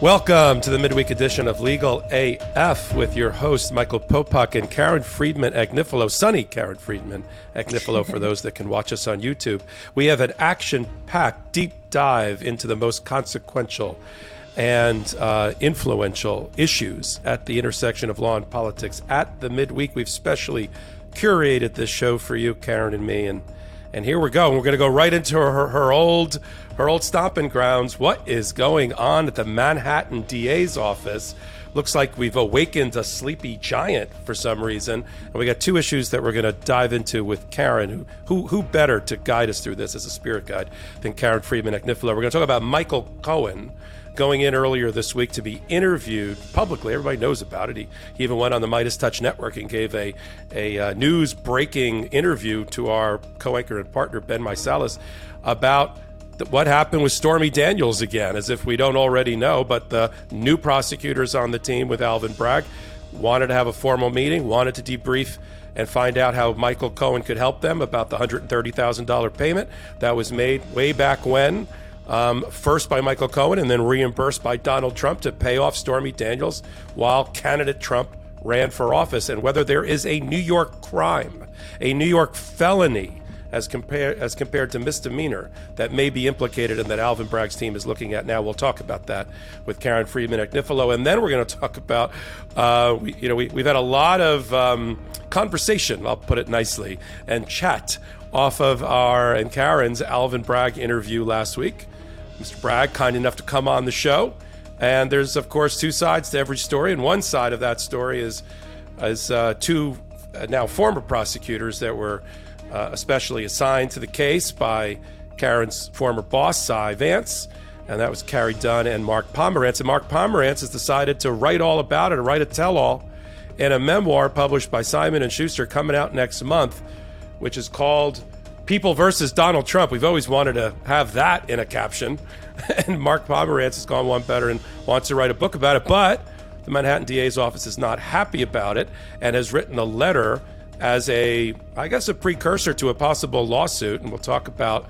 Welcome to the midweek edition of Legal AF with your hosts, Michael Popok and Karen Friedman Agnifilo. Sunny Karen Friedman Agnifilo, for those that can watch us on YouTube. We have an action packed deep dive into the most consequential and uh, influential issues at the intersection of law and politics at the midweek. We've specially curated this show for you, Karen and me, and and here we go. We're going to go right into her, her old her old stomping grounds. What is going on at the Manhattan DA's office? Looks like we've awakened a sleepy giant for some reason. And we got two issues that we're going to dive into with Karen. Who, who, who better to guide us through this as a spirit guide than Karen Friedman Agnifilo? We're going to talk about Michael Cohen going in earlier this week to be interviewed publicly. Everybody knows about it. He, he even went on the Midas Touch Network and gave a, a uh, news breaking interview to our co anchor and partner, Ben Meiselas, about what happened with Stormy Daniels again, as if we don't already know. But the new prosecutors on the team with Alvin Bragg wanted to have a formal meeting, wanted to debrief and find out how Michael Cohen could help them about the $130,000 payment that was made way back when um, first by Michael Cohen and then reimbursed by Donald Trump to pay off Stormy Daniels while candidate Trump ran for office, and whether there is a New York crime, a New York felony as compared as compared to misdemeanor that may be implicated and that Alvin Bragg's team is looking at now. We'll talk about that with Karen Friedman Agnifilo, and then we're going to talk about uh, we, you know we, have had a lot of um, conversation, I'll put it nicely, and chat off of our and Karen's Alvin Bragg interview last week. Mr. Bragg, kind enough to come on the show. And there's, of course, two sides to every story. And one side of that story is, is uh, two uh, now former prosecutors that were uh, especially assigned to the case by Karen's former boss, Cy Vance. And that was Carey Dunn and Mark Pomerantz. And Mark Pomerantz has decided to write all about it, write a tell all in a memoir published by Simon and Schuster coming out next month, which is called People versus Donald Trump. We've always wanted to have that in a caption. and Mark Pomerantz has gone one better and wants to write a book about it. But the Manhattan DA's office is not happy about it and has written a letter as a, I guess, a precursor to a possible lawsuit. And we'll talk about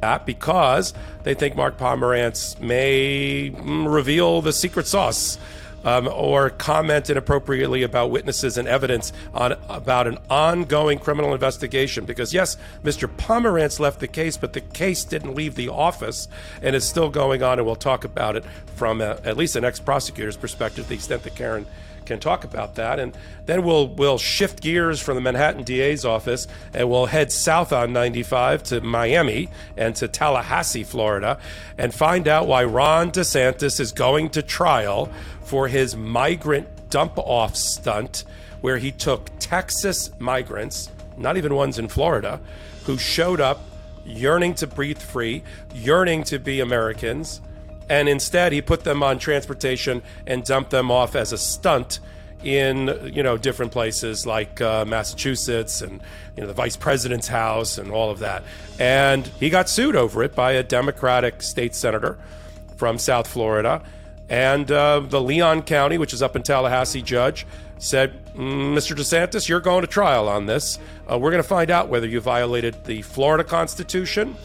that because they think Mark Pomerantz may mm, reveal the secret sauce um, or comment inappropriately about witnesses and evidence on about an ongoing criminal investigation. Because yes, Mr. Pomerantz left the case, but the case didn't leave the office and is still going on. And we'll talk about it from a, at least an ex-prosecutor's perspective, to the extent that Karen can talk about that. And then we'll we'll shift gears from the Manhattan DA's office and we'll head south on 95 to Miami and to Tallahassee, Florida, and find out why Ron DeSantis is going to trial for his migrant dump off stunt where he took Texas migrants, not even ones in Florida, who showed up yearning to breathe free, yearning to be Americans and instead he put them on transportation and dumped them off as a stunt in you know different places like uh, Massachusetts and you know the vice president's house and all of that. And he got sued over it by a Democratic state senator from South Florida, and uh, the Leon County, which is up in Tallahassee, judge said, "Mr. Mm, DeSantis, you're going to trial on this. Uh, we're going to find out whether you violated the Florida Constitution."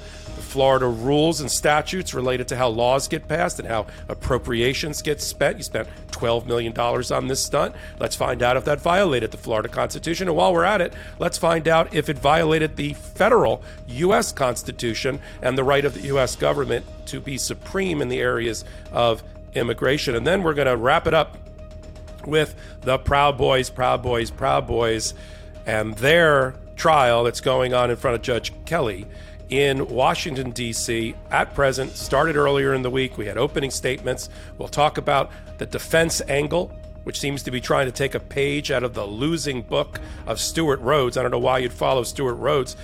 Florida rules and statutes related to how laws get passed and how appropriations get spent. You spent $12 million on this stunt. Let's find out if that violated the Florida Constitution. And while we're at it, let's find out if it violated the federal U.S. Constitution and the right of the U.S. government to be supreme in the areas of immigration. And then we're going to wrap it up with the Proud Boys, Proud Boys, Proud Boys, and their trial that's going on in front of Judge Kelly in Washington, D.C. at present. Started earlier in the week. We had opening statements. We'll talk about the defense angle, which seems to be trying to take a page out of the losing book of Stewart Rhodes. I don't know why you'd follow Stewart Rhodes,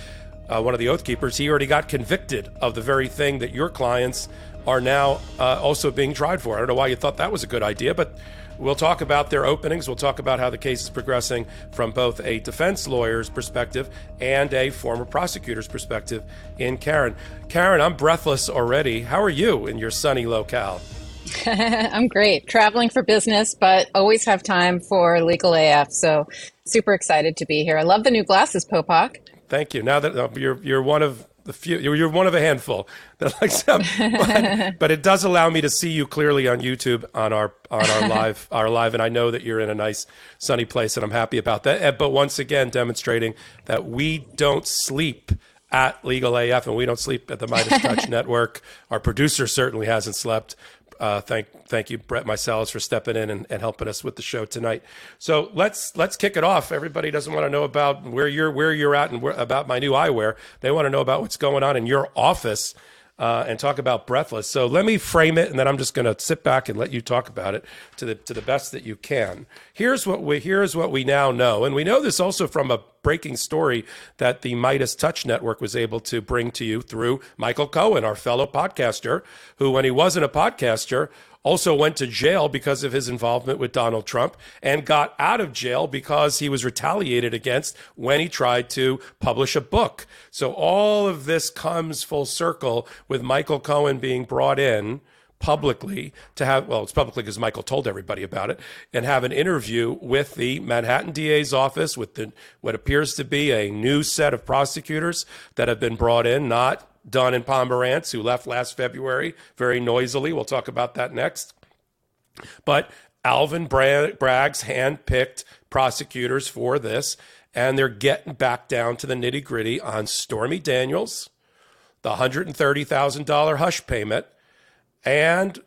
uh, one of the Oath Keepers. He already got convicted of the very thing that your clients are now uh, also being tried for. I don't know why you thought that was a good idea, but We'll talk about their openings. We'll talk about how the case is progressing from both a defense lawyer's perspective and a former prosecutor's perspective in Karen. Karen, I'm breathless already. How are you in your sunny locale? I'm great. Traveling for business, but always have time for legal AF. So super excited to be here. I love the new glasses, Popok. Thank you. Now that uh, you're you're one of the few you're one of a handful that likes them but, but, it does allow me to see you clearly on youtube on our on our live our live and i know that you're in a nice sunny place and i'm happy about that. Eh, but once again demonstrating that we don't sleep at legal af and we don't sleep at the midas touch network. Our producer certainly hasn't slept uh, thank thank you, Brett Meiselas, for stepping in and, and, helping us with the show tonight. So let's let's kick it off. Everybody doesn't want to know about where you're where you're at and where, about my new eyewear. They want to know about what's going on in your office uh, and talk about Breathless. So let me frame it, and then I'm just going to sit back and let you talk about it to the to the best that you can. Here's what we here's what we now know, and we know this also from a breaking story that the Midas Touch Network was able to bring to you through Michael Cohen, our fellow podcaster, who, when he wasn't a podcaster, also went to jail because of his involvement with Donald Trump and got out of jail because he was retaliated against when he tried to publish a book. So all of this comes full circle with Michael Cohen being brought in publicly to have well it's publicly because michael told everybody about it and have an interview with the manhattan da's office with the what appears to be a new set of prosecutors that have been brought in not Dunn and Pomerantz, who left last February very noisily. We'll talk about that next. But Alvin Bragg's hand-picked prosecutors for this, and they're getting back down to the nitty gritty on Stormy Daniels, the $130,000 hush payment, and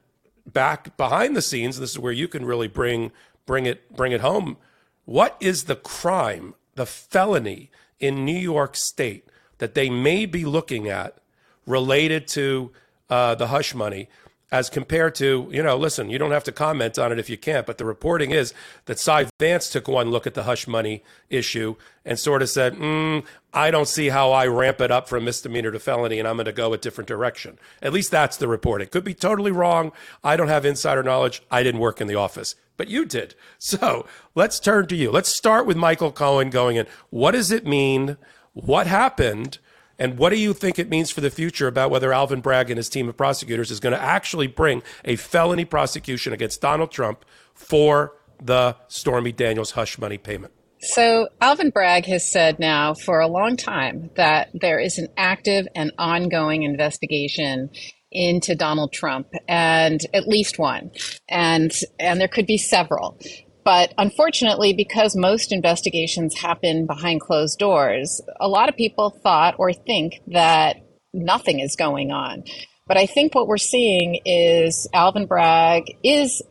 back behind the scenes. This is where you can really bring bring it bring it home. What is the crime, the felony in New York State that they may be looking at related to uh, the hush money as compared to, you know, listen, you don't have to comment on it if you can't, but the reporting is that Cy Vance took one look at the hush money issue and sort of said, mm, I don't see how I ramp it up from misdemeanor to felony and I'm going to go a different direction. At least that's the report. It could be totally wrong. I don't have insider knowledge. I didn't work in the office, but you did. So let's turn to you. Let's start with Michael Cohen going in. What does it mean? What happened? And what do you think it means for the future about whether Alvin Bragg and his team of prosecutors is going to actually bring a felony prosecution against Donald Trump for the Stormy Daniels hush money payment? So, Alvin Bragg has said now for a long time that there is an active and ongoing investigation into Donald Trump and at least one and and there could be several but unfortunately, because most investigations happen behind closed doors, a lot of people thought or think that nothing is going on. But I think what we're seeing is Alvin Bragg is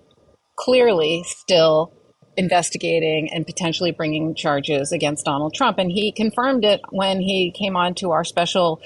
clearly still investigating and potentially bringing charges against Donald Trump. And he confirmed it when he came on to our special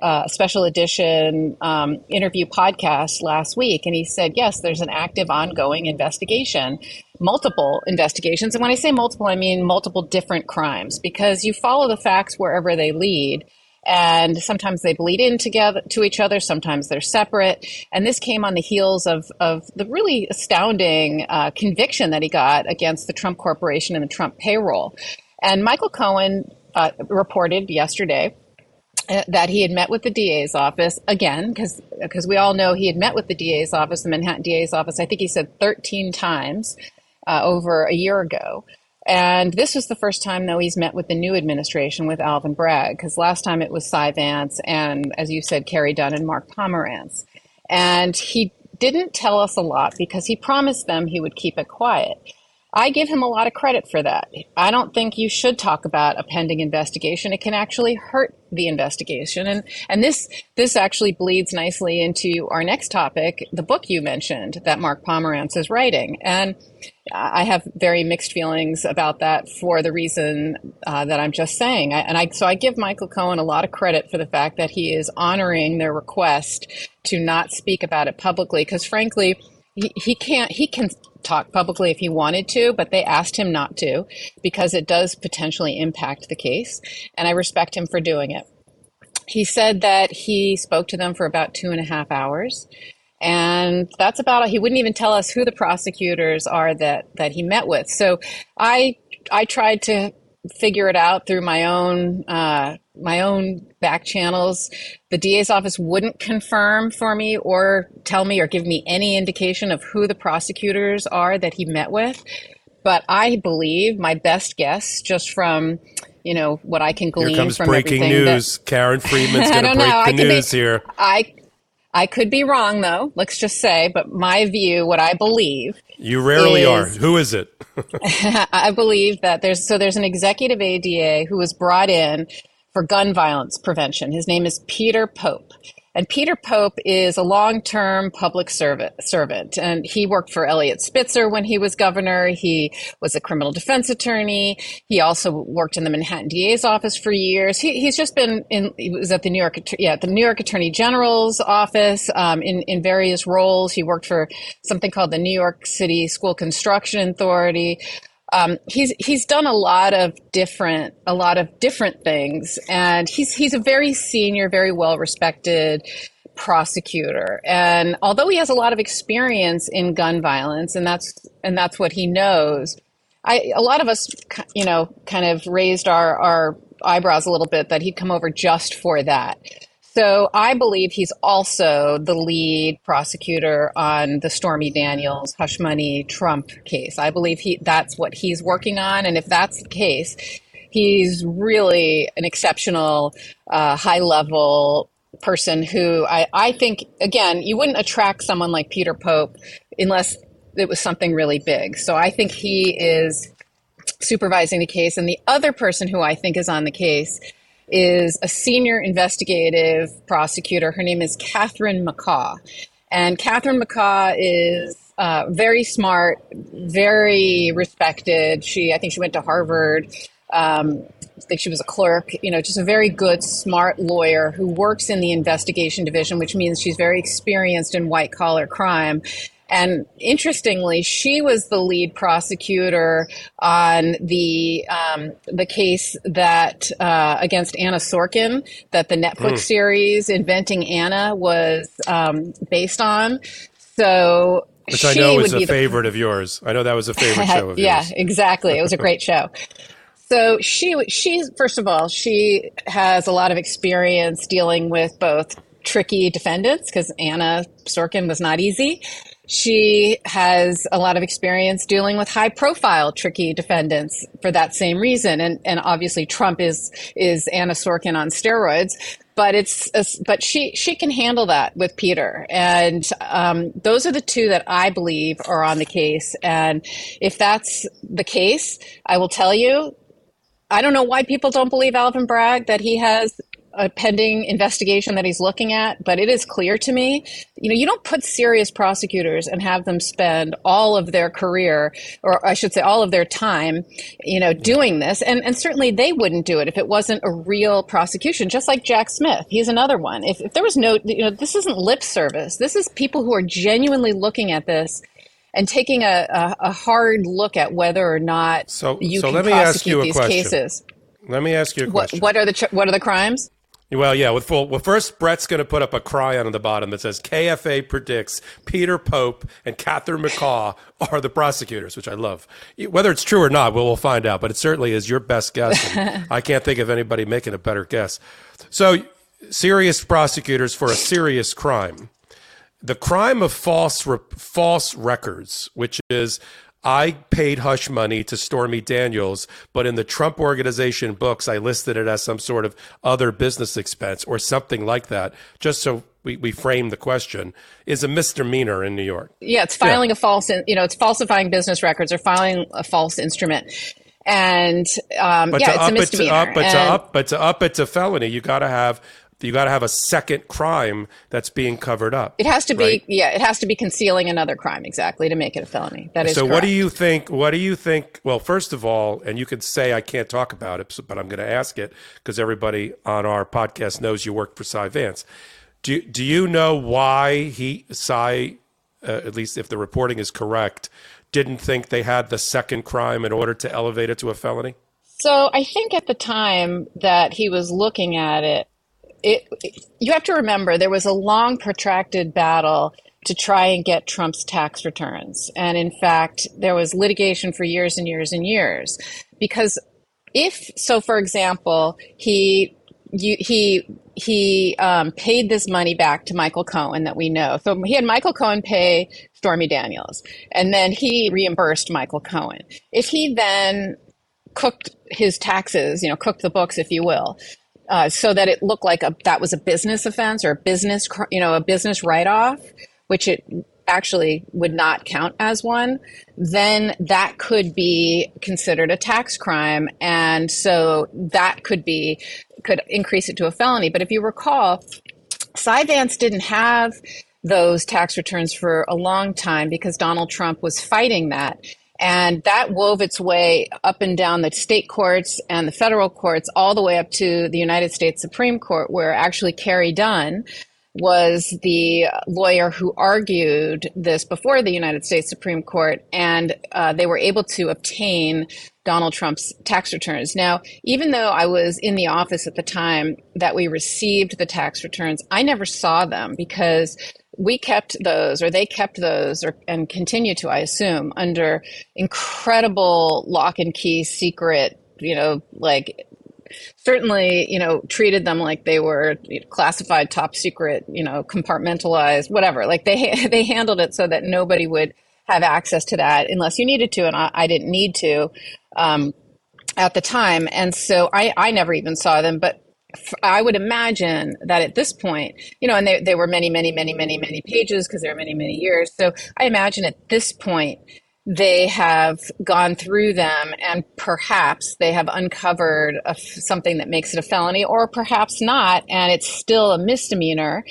uh, special edition um, interview podcast last week, and he said, yes, there's an active, ongoing investigation, multiple investigations. And when I say multiple, I mean multiple different crimes, because you follow the facts wherever they lead. And sometimes they bleed in together to each other. Sometimes they're separate. And this came on the heels of, of the really astounding uh, conviction that he got against the Trump Corporation and the Trump payroll. And Michael Cohen uh, reported yesterday that he had met with the DA's office again, because because we all know he had met with the DA's office, the Manhattan DA's office. I think he said 13 times uh, over a year ago. And this was the first time, though, he's met with the new administration with Alvin Bragg, because last time it was Cy Vance and, as you said, Carey Dunn and Mark Pomerantz. And he didn't tell us a lot because he promised them he would keep it quiet. I give him a lot of credit for that. I don't think you should talk about a pending investigation. It can actually hurt the investigation. And and this this actually bleeds nicely into our next topic, the book you mentioned that Mark Pomerantz is writing. And I have very mixed feelings about that for the reason uh, that I'm just saying. I, and I so I give Michael Cohen a lot of credit for the fact that he is honoring their request to not speak about it publicly because frankly he, he can't he can talk publicly if he wanted to, but they asked him not to because it does potentially impact the case. And I respect him for doing it. He said that he spoke to them for about two and a half hours. And that's about it. He wouldn't even tell us who the prosecutors are that, that he met with. So I, I tried to figure it out through my own uh, my own back channels. The DA's office wouldn't confirm for me or tell me or give me any indication of who the prosecutors are that he met with. But I believe my best guess, just from you know what I can glean here comes from breaking news. That, Karen Friedman's going to break know. the news be, here. I I could be wrong though. Let's just say, but my view, what I believe, you rarely is, are. Who is it? I believe that there's so there's an executive ADA who was brought in for gun violence prevention. His name is Peter Pope. And Peter Pope is a long term public servant. And he worked for Eliot Spitzer when he was governor. He was a criminal defense attorney. He also worked in the Manhattan DA's office for years. He, he's just been in, he was at the New York, yeah, the New York Attorney General's office um, in, in various roles. He worked for something called the New York City School Construction Authority um, he's he's done a lot of different a lot of different things, and he's he's a very senior, very well respected prosecutor. And although he has a lot of experience in gun violence, and that's and that's what he knows, I a lot of us, you know, kind of raised our our eyebrows a little bit that he'd come over just for that. So I believe he's also the lead prosecutor on the Stormy Daniels hush money Trump case. I believe he that's what he's working on, and if that's the case, he's really an exceptional, uh, high level person who I, I think again you wouldn't attract someone like Peter Pope unless it was something really big. So I think he is supervising the case, and the other person who I think is on the case is a senior investigative prosecutor. Her name is Catherine McCaw. And Catherine McCaw is uh, very smart, very respected. She, I think she went to Harvard. Um, I think she was a clerk, you know, just a very good, smart lawyer who works in the investigation division, which means she's very experienced in white collar crime. And interestingly, she was the lead prosecutor on the um, the case that uh, against Anna Sorokin that the Netflix mm. series "Inventing Anna" was um, based on. So which I know is a favorite the, of yours. I know that was a favorite show of yeah, yours. Yeah, exactly. It was a great show. So she she first of all she has a lot of experience dealing with both tricky defendants because Anna Sorokin was not easy, she has a lot of experience dealing with high profile tricky defendants for that same reason. And and obviously Trump is is Anna Sorokin on steroids but it's a, but she she can handle that with Peter. And um, those are the two that I believe are on the case. And if that's the case I will tell you I don't know why people don't believe Alvin Bragg that he has a pending investigation that he's looking at, but it is clear to me, you know, you don't put serious prosecutors and have them spend all of their career, or I should say all of their time, you know, doing this. And, and certainly they wouldn't do it if it wasn't a real prosecution, just like Jack Smith. He's another one. If, if there was no, you know, this isn't lip service. This is people who are genuinely looking at this and taking a, a, a hard look at whether or not so, you so can let me prosecute ask you a these question. cases. Let me ask you a question. What, what are the what are the crimes? Well, yeah. With full, well, first Brett's going to put up a chyron on the bottom that says KFA predicts Peter Pope and Catherine McCaw are the prosecutors, which I love. Whether it's true or not, we'll, we'll find out. But it certainly is your best guess. I can't think of anybody making a better guess. So, serious prosecutors for a serious crime. The crime of false re- false records, which is I paid hush money to Stormy Daniels, but in the Trump organization books, I listed it as some sort of other business expense or something like that, just so we, we frame the question, is a misdemeanor in New York. Yeah, it's filing yeah. a false, you know, it's falsifying business records or filing a false instrument. And um, yeah, it's a misdemeanor. It to up, but, and, to up, but to up it to felony, you got to have you got to have a second crime that's being covered up. It has to right? be, yeah, it has to be concealing another crime exactly to make it a felony. That is so. Correct. What do you think? What do you think? Well, first of all, and you could say I can't talk about it, but I'm going to ask it because everybody on our podcast knows you worked for Cy Vance. Do Do you know why he Cy, uh, at least if the reporting is correct, didn't think they had the second crime in order to elevate it to a felony? So I think at the time that he was looking at it, it, you have to remember there was a long, protracted battle to try and get Trump's tax returns. And in fact, there was litigation for years and years and years. Because if, so for example, he, you, he, he um, paid this money back to Michael Cohen that we know. So he had Michael Cohen pay Stormy Daniels, and then he reimbursed Michael Cohen. If he then cooked his taxes, you know, cooked the books, if you will, uh, so that it looked like a, that was a business offense or a business, you know, a business write-off, which it actually would not count as one, then that could be considered a tax crime, and so that could be could increase it to a felony. But if you recall, Cy Vance didn't have those tax returns for a long time because Donald Trump was fighting that. And that wove its way up and down the state courts and the federal courts, all the way up to the United States Supreme Court, where actually Carey Dunn was the lawyer who argued this before the United States Supreme Court, and uh, they were able to obtain Donald Trump's tax returns. Now, even though I was in the office at the time that we received the tax returns, I never saw them because we kept those or they kept those or, and continue to i assume under incredible lock and key secret you know like certainly you know treated them like they were classified top secret you know compartmentalized whatever. Like they they handled it so that nobody would have access to that unless you needed to and i, I didn't need to um, at the time. And so I, I never even saw them but I would imagine that at this point, you know, and there, there were many, many, many, many, many pages because there are many, many years. So I imagine at this point, they have gone through them and perhaps they have uncovered a, something that makes it a felony or perhaps not, and it's still a misdemeanor.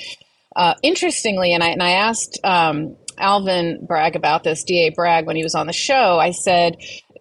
Uh, interestingly, and I, and I asked um, Alvin Bragg about this, DA Bragg, when he was on the show, I said,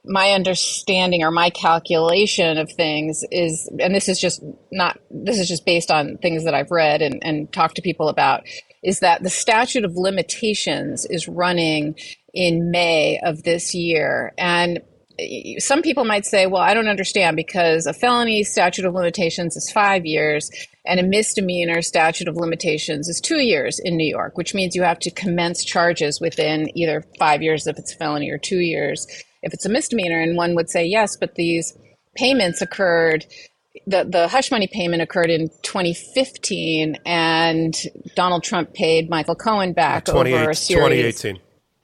my understanding or my calculation of things is, and this is just not, this is just based on things that I've read and, and talked to people about, is that the statute of limitations is running in May of this year. And eh, some people might say, well, I don't understand because a felony statute of limitations is five years and a misdemeanor statute of limitations is two years in New York, which means you have to commence charges within either five years if it's a felony or two years if it's a misdemeanor. And one would say, yes, but these payments occurred the, the hush money payment occurred in 2015, and Donald Trump paid Michael Cohen back over a series. 2018.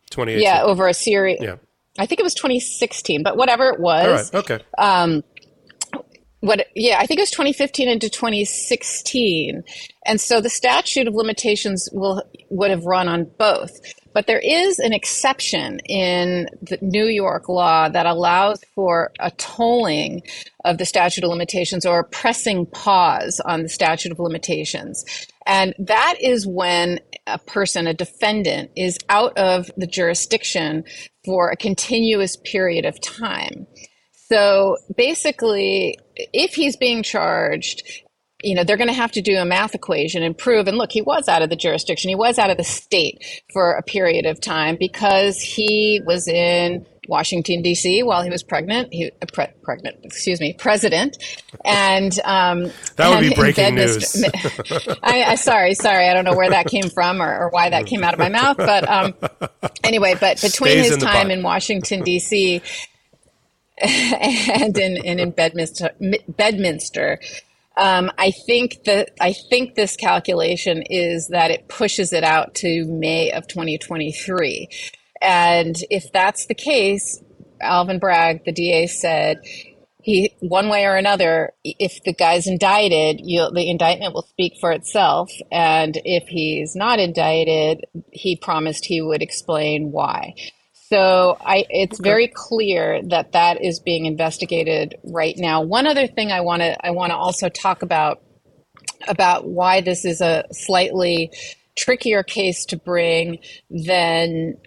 2018. Yeah, over a series. Yeah. I think it was 2016, but whatever it was. All right. Okay. Um, what? Yeah, I think it was 2015 into 2016, and so the statute of limitations will would have run on both. But there is an exception in the New York law that allows for a tolling of the statute of limitations or a pressing pause on the statute of limitations. And that is when a person, a defendant, is out of the jurisdiction for a continuous period of time. So basically, if he's being charged you know, they're going to have to do a math equation and prove. And look, he was out of the jurisdiction. He was out of the state for a period of time because he was in Washington D.C. while he was pregnant. He uh, pre- pregnant, excuse me, president. And um, that would and, be breaking news. I, I, sorry, sorry, I don't know where that came from or, or why that came out of my mouth. But um, anyway, but between Stays his in time in Washington D.C. and in, and in Bedminster, Bedminster um, I think that I think this calculation is that it pushes it out to May of 2023. And if that's the case, Alvin Bragg, the DA, said he one way or another if the guy's indicted the indictment will speak for itself and if he's not indicted he promised he would explain why so I, it's okay. very clear that that is being investigated right now one other thing i want to i want to also talk about about why this is a slightly trickier case to bring than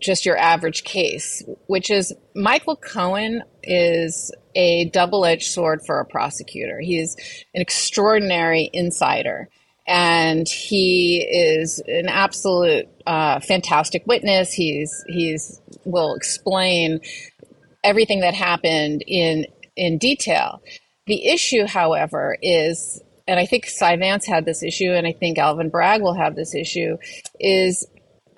just your average case, which is Michael Cohen is a double edged sword for a prosecutor. He's an extraordinary insider. And he is an absolute uh, fantastic witness. He's he's will explain everything that happened in in detail. The issue, however, is, and I think Cy Vance had this issue, and I think Alvin Bragg will have this issue, is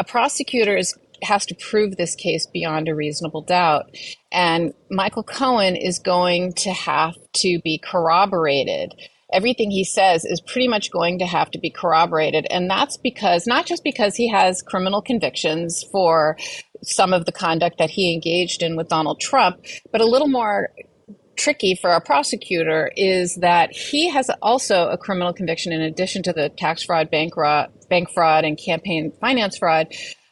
a prosecutor is has to prove this case beyond a reasonable doubt. And Michael Cohen is going to have to be corroborated. Everything he says is pretty much going to have to be corroborated. And that's because, not just because he has criminal convictions for some of the conduct that he engaged in with Donald Trump, but a little more tricky for a prosecutor is that he has also a criminal conviction in addition to the tax fraud, bank fraud, bank fraud and campaign finance fraud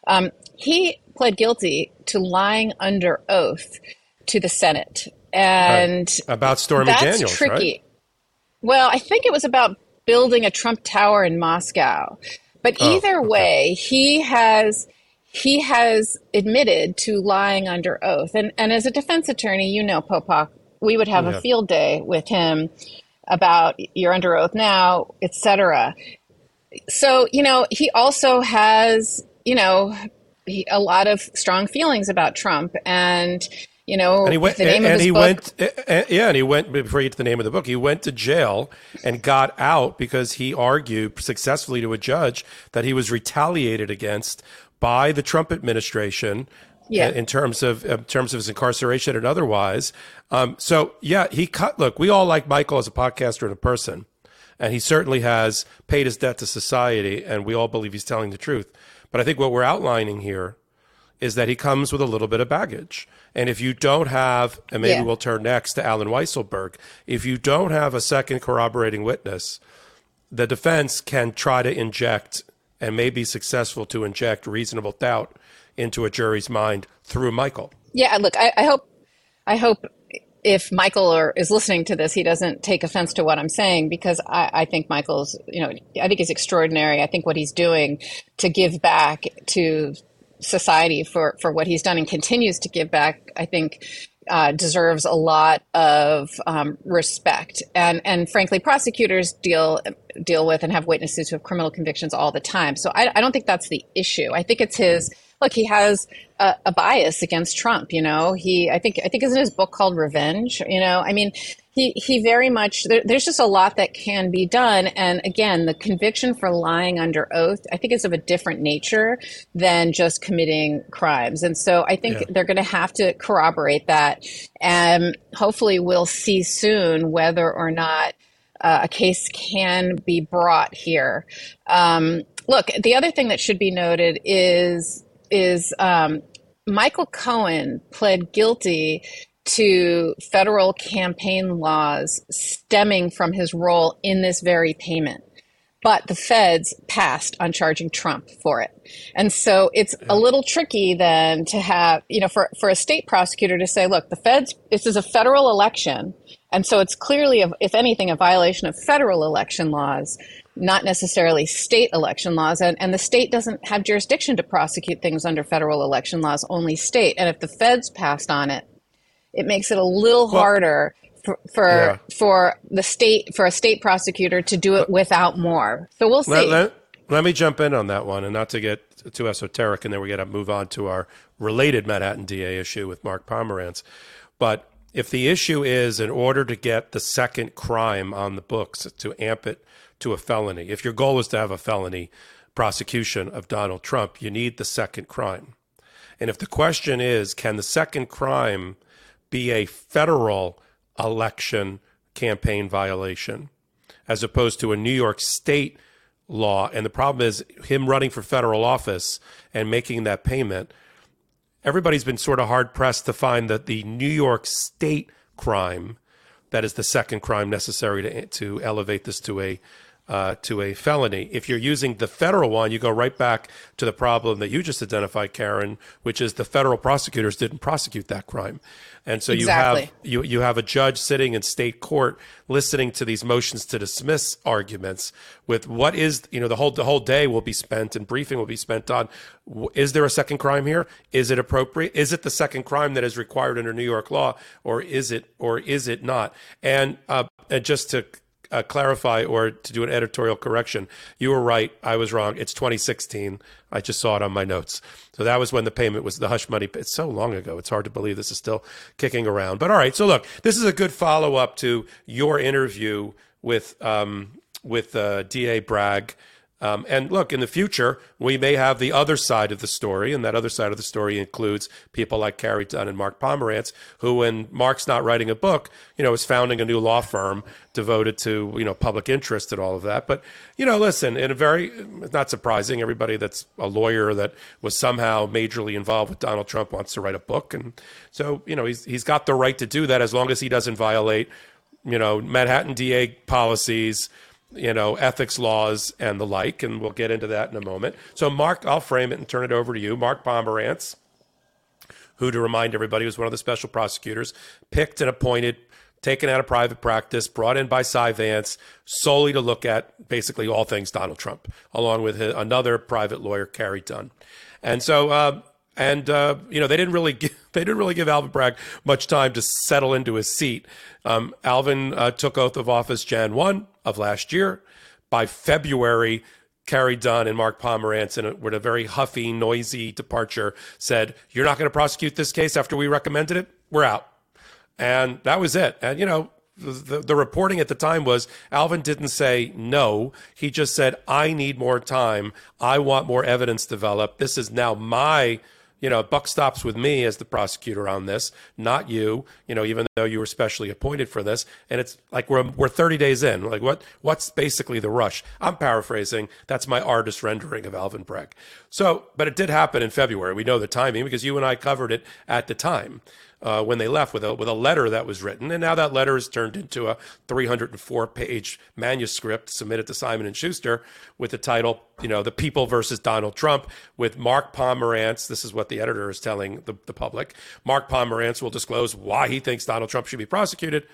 um, he pled guilty to lying under oath to the Senate. And about Stormy that's Daniels, tricky. Right? Well, I think it was about building a Trump Tower in Moscow. But oh, either okay. way, he has he has admitted to lying under oath. And and as a defense attorney, you know, Popok, we would have yeah. a field day with him about you're under oath now, etc. So, you know, he also has you know, he, a lot of strong feelings about Trump and you know, and he went, the name and, of his he book, went, eh, eh, yeah, and he went before you get to the name of the book. He went to jail and got out because he argued successfully to a judge that he was retaliated against by the Trump administration. Eh, yeah. in terms of in terms of his incarceration and otherwise. Um, so yeah, he cut. Look, we all like Michael as a podcaster and a person, and he certainly has paid his debt to society, and we all believe he's telling the truth. But I think what we're outlining here is that he comes with a little bit of baggage. And if you don't have, and maybe yeah. we'll turn next to Allen Weisselberg, if you don't have a second corroborating witness, the defense can try to inject and may be successful to inject reasonable doubt into a jury's mind through Michael. Yeah, look, I, I hope, I hope if Michael or, is listening to this, he doesn't take offense to what I'm saying because I, I, think Michael's, you know, I think he's extraordinary. I think what he's doing to give back to society for, for what he's done and continues to give back, I think uh, deserves a lot of um, respect. And and frankly, prosecutors deal deal with and have witnesses who have criminal convictions all the time. So I, I don't think that's the issue. I think it's his look, he has a, a, bias against Trump. You know, he I think I think isn't his book called Revenge. You know, I mean, he he very much there, there's just a lot that can be done. And again, the conviction for lying under oath, I think, is of a different nature than just committing crimes. And so I think yeah. they're going to have to corroborate that, and hopefully we'll see soon whether or not. Uh, a case can be brought here. Um, look, the other thing that should be noted is is um, Michael Cohen pled guilty to federal campaign laws stemming from his role in this very payment. But the feds passed on charging Trump for it. And so it's a little tricky then to have, you know, for, for a state prosecutor to say, look, the feds, this is a federal election. And so it's clearly, if anything, a violation of federal election laws not necessarily state election laws. And, and the state doesn't have jurisdiction to prosecute things under federal election laws, only state. And if the feds passed on it, it makes it a little well, harder for for, yeah. for, the state for a state prosecutor to do it without more. So we'll see. Let, let, let me jump in on that one, and not to get too esoteric, and then we got to move on to our related Manhattan DA issue with Mark Pomerantz. But if the issue is in order to get the second crime on the books to amp it to a felony. If your goal is to have a felony prosecution of Donald Trump, you need the second crime. And if the question is, can the second crime be a federal election campaign violation as opposed to a New York state law? And the problem is him running for federal office and making that payment everybody's been sort of hard pressed to find that the New York State crime that is the second crime necessary to to elevate this to a uh, to a felony. If you're using the federal one, you go right back to the problem that you just identified, Karen, which is the federal prosecutors didn't prosecute that crime. And so exactly. you have you you have a judge sitting in state court listening to these motions to dismiss arguments with what is you know the whole the whole day will be spent and briefing will be spent on is there a second crime here is it appropriate is it the second crime that is required under New York law or is it or is it not and uh, and just to uh, clarify or to do an editorial correction. You were right. I was wrong. It's 2016. I just saw it on my notes. So that was when the payment was the hush money. It's so long ago. It's hard to believe this is still kicking around. But all right. So look, this is a good follow up to your interview with um, with uh, DA Bragg um, and look, in the future, we may have the other side of the story, and that other side of the story includes people like Carey Dunn and Mark Pomerantz, who, when Mark's not writing a book, you know, is founding a new law firm devoted to you know public interest and all of that. But you know, listen, in a very not surprising, everybody that's a lawyer that was somehow majorly involved with Donald Trump wants to write a book, and so you know he's he's got the right to do that as long as he doesn't violate you know Manhattan DA policies you know, ethics laws and the like, and we'll get into that in a moment. So, Mark, I'll frame it and turn it over to you. Mark Pomerantz, who, to remind everybody, was one of the special prosecutors, picked and appointed, taken out of private practice, brought in by Cy Vance solely to look at basically all things Donald Trump, along with his, another private lawyer, Carey Dunn. And so, uh, and uh, you know, they didn't really give, they didn't really give Alvin Bragg much time to settle into his seat. Um, Alvin uh, took oath of office Jan one of last year. By February, Carey Dunn and Mark Pomerantz, in a, with a very huffy, noisy departure, said, "You're not going to prosecute this case after we recommended it. We're out." And that was it. And you know, the, the, reporting at the time was Alvin didn't say no. He just said, I need more time. I want more evidence developed. This is now my you know, buck stops with me as the prosecutor on this, not you. You know, even though you were specially appointed for this, and it's like we're we're 30 days in. Like what what's basically the rush? I'm paraphrasing. That's my artist rendering of Alvin Bragg. So, but it did happen in February. We know the timing because you and I covered it at the time uh, when they left with a with a letter that was written, and now that letter is turned into a 304 page manuscript submitted to Simon and Schuster with the title, you know, "The People versus Donald Trump," with Mark Pomerantz. This is what the editor is telling the, the public. Mark Pomerantz will disclose why he thinks Donald Trump should be prosecuted.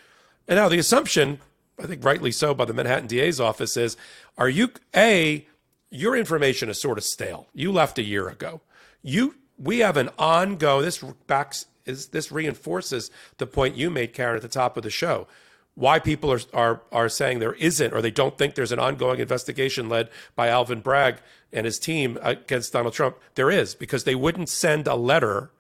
And now the assumption, I think rightly so, by the Manhattan DA's office is: Are you a your information is sort of stale. You left a year ago. You we have an ongoing this backs is this reinforces the point you made, Karen, at the top of the show. Why people are, are, are saying there isn't, or they don't think there's an ongoing investigation led by Alvin Bragg and his team against Donald Trump. There is, because they wouldn't send a letter,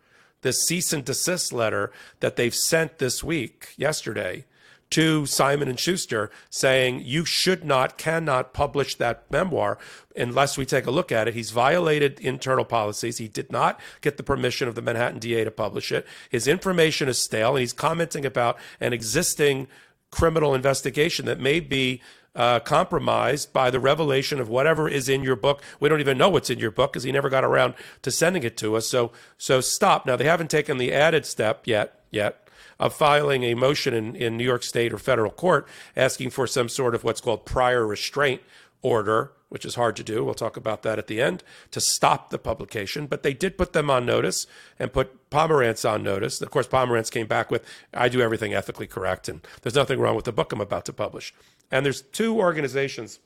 this cease and desist letter that they've sent this week, yesterday, to Simon and Schuster saying you should not, cannot publish that memoir unless we take a look at it. He's violated internal policies. He did not get the permission of the Manhattan DA to publish it. His information is stale, and he's commenting about an existing criminal investigation that may be uh, compromised by the revelation of whatever is in your book. We don't even know what's in your book because he never got around to sending it to us. So, so stop. Now they haven't taken the added step yet, yet of filing a motion in, in New York State or federal court asking for some sort of what's called prior restraint order, which is hard to do. We'll talk about that at the end to stop the publication. But they did put them on notice and put Pomerantz on notice. Of course, Pomerantz came back with, I do everything ethically correct, and there's nothing wrong with the book I'm about to publish. And there's two organizations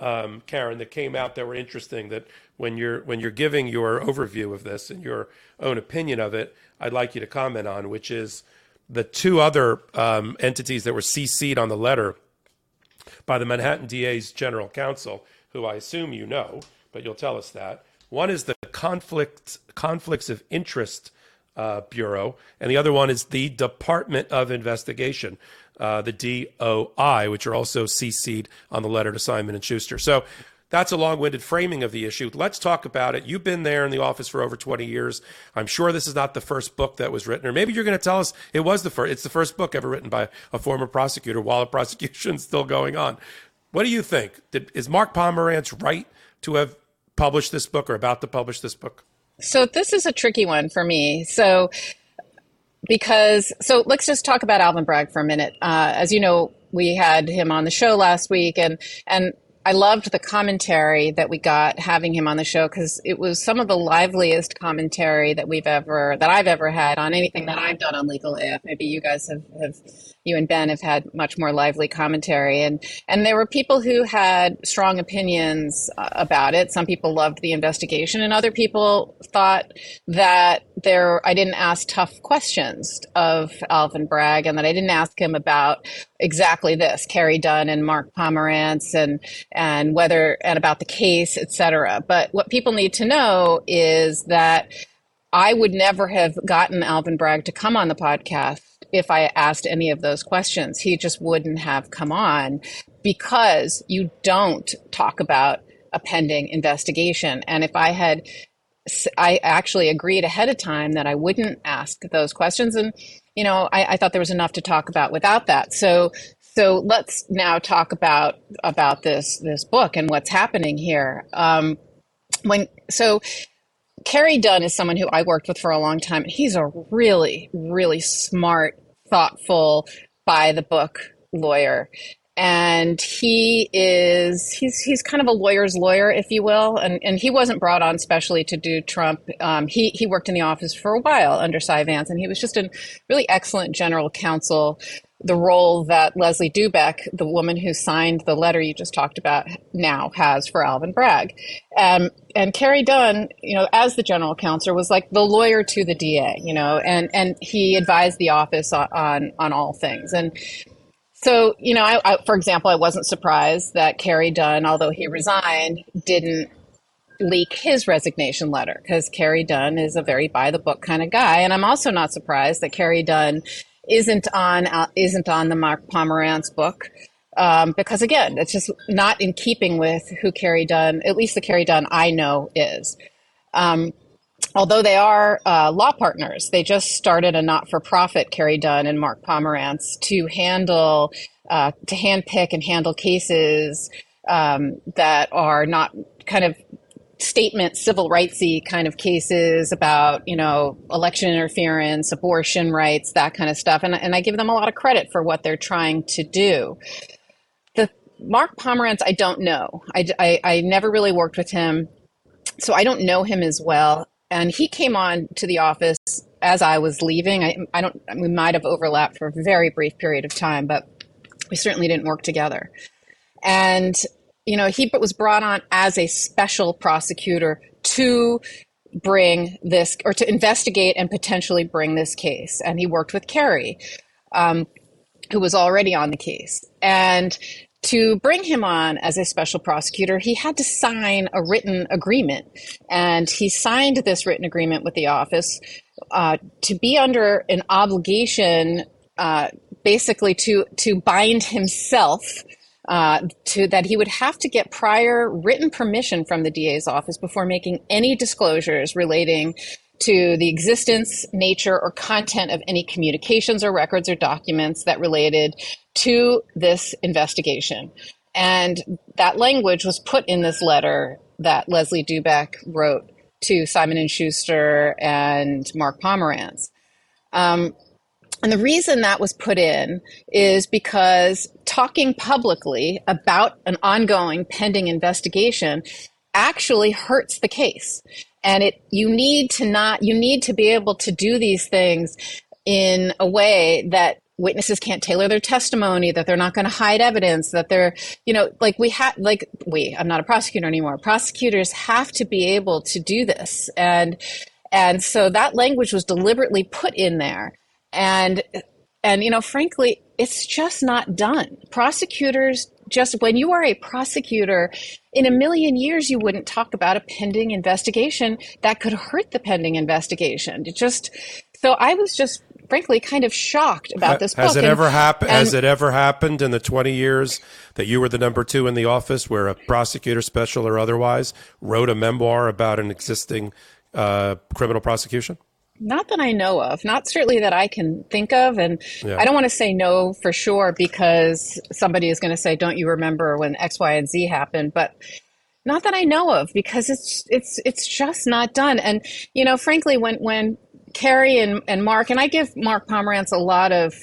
um, Karen, that came out that were interesting. That when you're when you're giving your overview of this and your own opinion of it, I'd like you to comment on, which is the two other um, entities that were CC'd on the letter by the Manhattan DA's general counsel, who I assume you know, but you'll tell us that. One is the conflict conflicts of interest uh, bureau, and the other one is the Department of Investigation, uh, the DOI, which are also CC'd on the letter to Simon and Schuster. So that's a long-winded framing of the issue. Let's talk about it. You've been there in the office for over 20 years. I'm sure this is not the first book that was written, or maybe you're going to tell us it was the first. It's the first book ever written by a former prosecutor while a prosecution's still going on. What do you think? Did, is Mark Pomerantz right to have published this book or about to publish this book? So this is a tricky one for me. So because so let's just talk about Alvin Bragg for a minute. Uh, as you know, we had him on the show last week, and and I loved the commentary that we got having him on the show because it was some of the liveliest commentary that we've ever that I've ever had on anything that I've done on legal AF. Maybe you guys have, have you and Ben have had much more lively commentary, and and there were people who had strong opinions uh, about it. Some people loved the investigation, and other people thought that there I didn't ask tough questions of Alvin Bragg, and that I didn't ask him about exactly this, Carey Dunn and Mark Pomerantz, and and whether and about the case, etc. But what people need to know is that I would never have gotten Alvin Bragg to come on the podcast if I asked any of those questions. He just wouldn't have come on because you don't talk about a pending investigation. And if I had I actually agreed ahead of time that I wouldn't ask those questions. And, you know, I, I, thought there was enough to talk about without that. So so let's now talk about about this this book and what's happening here. Um, when so Carey Dunn is someone who I worked with for a long time. He's a really, really smart, thoughtful, by the book lawyer. And he is he's he's kind of a lawyer's lawyer, if you will. And and he wasn't brought on specially to do Trump. Um, he he worked in the office for a while under Cy Vance, and he was just a really excellent general counsel the role that Leslie Dubeck, the woman who signed the letter you just talked about, now has for Alvin Bragg. Um, and Carey Dunn, you know, as the general counsel, was like the lawyer to the DA, you know, and, and he advised the office on, on, on all things. And so, you know, I, I, for example, I wasn't surprised that Carey Dunn, although he resigned, didn't leak his resignation letter because Carey Dunn is a very by the book kind of guy. And I'm also not surprised that Carey Dunn isn't on uh, isn't on the Mark Pomerantz book. Um, because again, it's just not in keeping with who Carey Dunn, at least the Carey Dunn I know is. Um, although they are uh, law partners, they just started a not-for-profit, Carey Dunn and Mark Pomerantz, to handle, uh, to handpick and handle cases um, that are not kind of statement civil rightsy kind of cases about you know election interference abortion rights that kind of stuff. And, and i give them a lot of credit for what they're trying to do. The mark pomerantz i don't know. I, I, I never really worked with him so i don't know him as well. And he came on to the office as i was leaving. I, I don't we might have overlapped for a very brief period of time but we certainly didn't work together. And you know, he was brought on as a special prosecutor to bring this or to investigate and potentially bring this case. And he worked with Carey, um, who was already on the case. And to bring him on as a special prosecutor, he had to sign a written agreement. And he signed this written agreement with the office uh, to be under an obligation, uh, basically to to bind himself uh, to that he would have to get prior written permission from the DA's office before making any disclosures relating to the existence, nature, or content of any communications or records or documents that related to this investigation. And that language was put in this letter that Leslie Dubeck wrote to Simon and Schuster and Mark Pomerantz. Um, and the reason that was put in is because talking publicly about an ongoing pending investigation actually hurts the case. And it you need to not you need to be able to do these things in a way that witnesses can't tailor their testimony that they're not going to hide evidence that they're you know like we have like we i'm not a prosecutor anymore prosecutors have to be able to do this and and so that language was deliberately put in there and and you know frankly it's just not done prosecutors just when you are a prosecutor in a million years you wouldn't talk about a pending investigation that could hurt the pending investigation it just so i was just frankly kind of shocked about this has book. it ever happened has it ever happened in the 20 years that you were the number two in the office where a prosecutor special or otherwise wrote a memoir about an existing uh, criminal prosecution not that I know of, not certainly that I can think of. And yeah. I don't want to say no for sure because somebody is going to say, don't you remember when X, Y, and Z happened? But, Not that I know of, because it's it's it's just not done. And you know, frankly, when when Carey and, and Mark, and I give Mark Pomerantz a lot of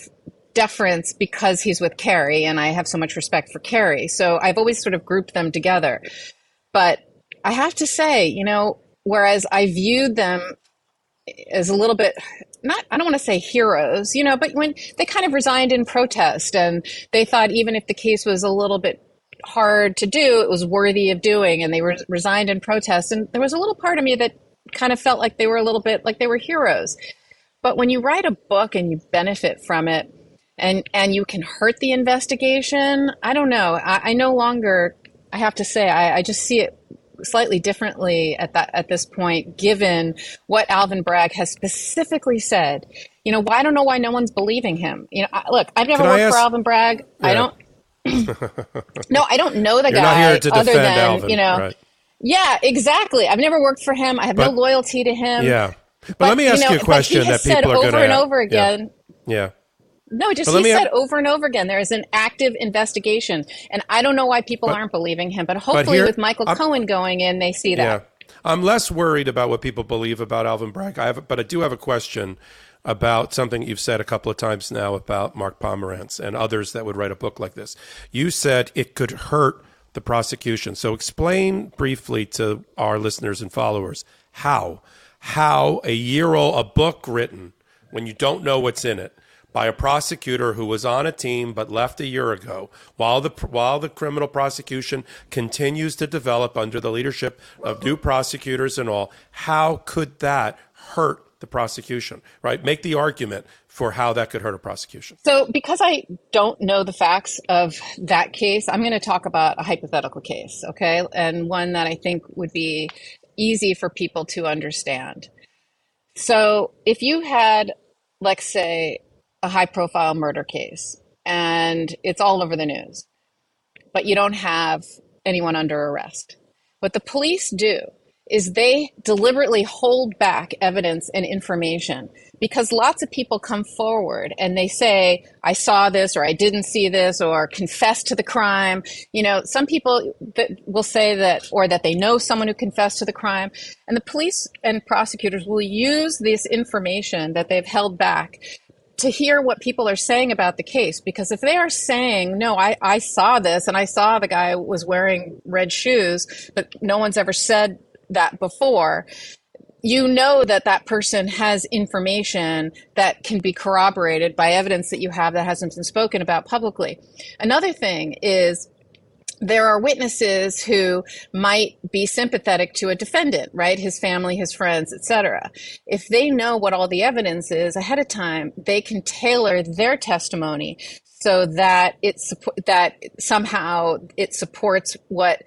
deference because he's with Carey, and I have so much respect for Carey. So I've always sort of grouped them together. But I have to say, you know, whereas I viewed them as a little bit not I don't want to say heroes, you know, but when they kind of resigned in protest and they thought even if the case was a little bit hard to do, it was worthy of doing and they were resigned in protest and there was a little part of me that kind of felt like they were a little bit like they were heroes. But when you write a book and you benefit from it and and you can hurt the investigation, I don't know. I, I no longer I have to say I, I just see it slightly differently at that at this point, given what Alvin Bragg has specifically said. You know, I don't know why no one's believing him. You know, I, look, I've never Can worked ask, for Alvin Bragg. Yeah. I don't. no, I don't know the You're guy other than Alvin, you know. Right. Yeah, exactly. I've never worked for him. I have but, no loyalty to him. Yeah, but, but let me ask you, know, you a question that people are going to over and over again. Yeah. yeah. No, just he said over and over again there is an active investigation, and I don't know why people but, aren't believing him. But hopefully, but here, with Michael I'm, Cohen going in, they see that. Yeah. I'm less worried about what people believe about Alvin Bragg. I have, but I do have a question about something you've said a couple of times now about Mark Pomerantz and others that would write a book like this. You said it could hurt the prosecution. So explain briefly to our listeners and followers how how a year old a book written when you don't know what's in it by a prosecutor who was on a team but left a year ago, while the while the criminal prosecution continues to develop under the leadership of new prosecutors and all, how could that hurt the prosecution? Right? Make the argument for how that could hurt a prosecution. So, because I don't know the facts of that case, I'm going to talk about a hypothetical case, okay? And one that I think would be easy for people to understand. So, if you had, let's say, a high profile murder case and it's all over the news, but you don't have anyone under arrest. What the police do is they deliberately hold back evidence and information because lots of people come forward and they say, I saw this or I didn't see this or confess to the crime. You know, some people that will say that or that they know someone who confessed to the crime. And the police and prosecutors will use this information that they've held back to hear what people are saying about the case because if they are saying no I, I saw this and i saw the guy was wearing red shoes but no one's ever said that before you know that that person has information that can be corroborated by evidence that you have that hasn't been spoken about publicly. Another thing is there are witnesses who might be sympathetic to a defendant right? His family his friends etc if they know what all the evidence is ahead of time they can tailor their testimony so that it that somehow it supports what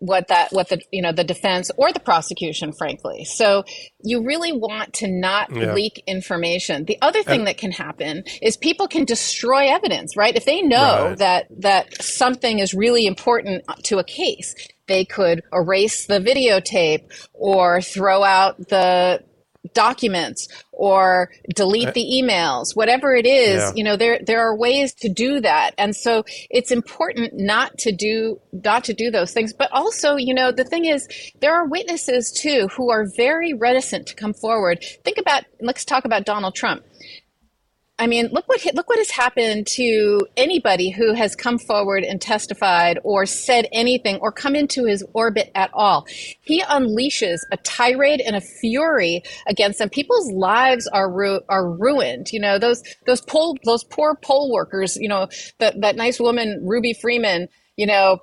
what that what the you know the defense or the prosecution frankly so you really want to not yeah. leak information the other thing and, that can happen is people can destroy evidence right if they know right. that that something is really important to a case they could erase the videotape or throw out the documents or delete the emails whatever it is yeah. you know there there are ways to do that. And so it's important not to do not to do those things. But also you know the thing is there are witnesses too who are very reticent to come forward. Think about let's talk about Donald Trump I mean, look what look what has happened to anybody who has come forward and testified or said anything or come into his orbit at all. He unleashes a tirade and a fury against them. People's lives are ru- are ruined. You know, those those poll those poor poll workers. You know, that that nice woman Ruby Freeman. You know,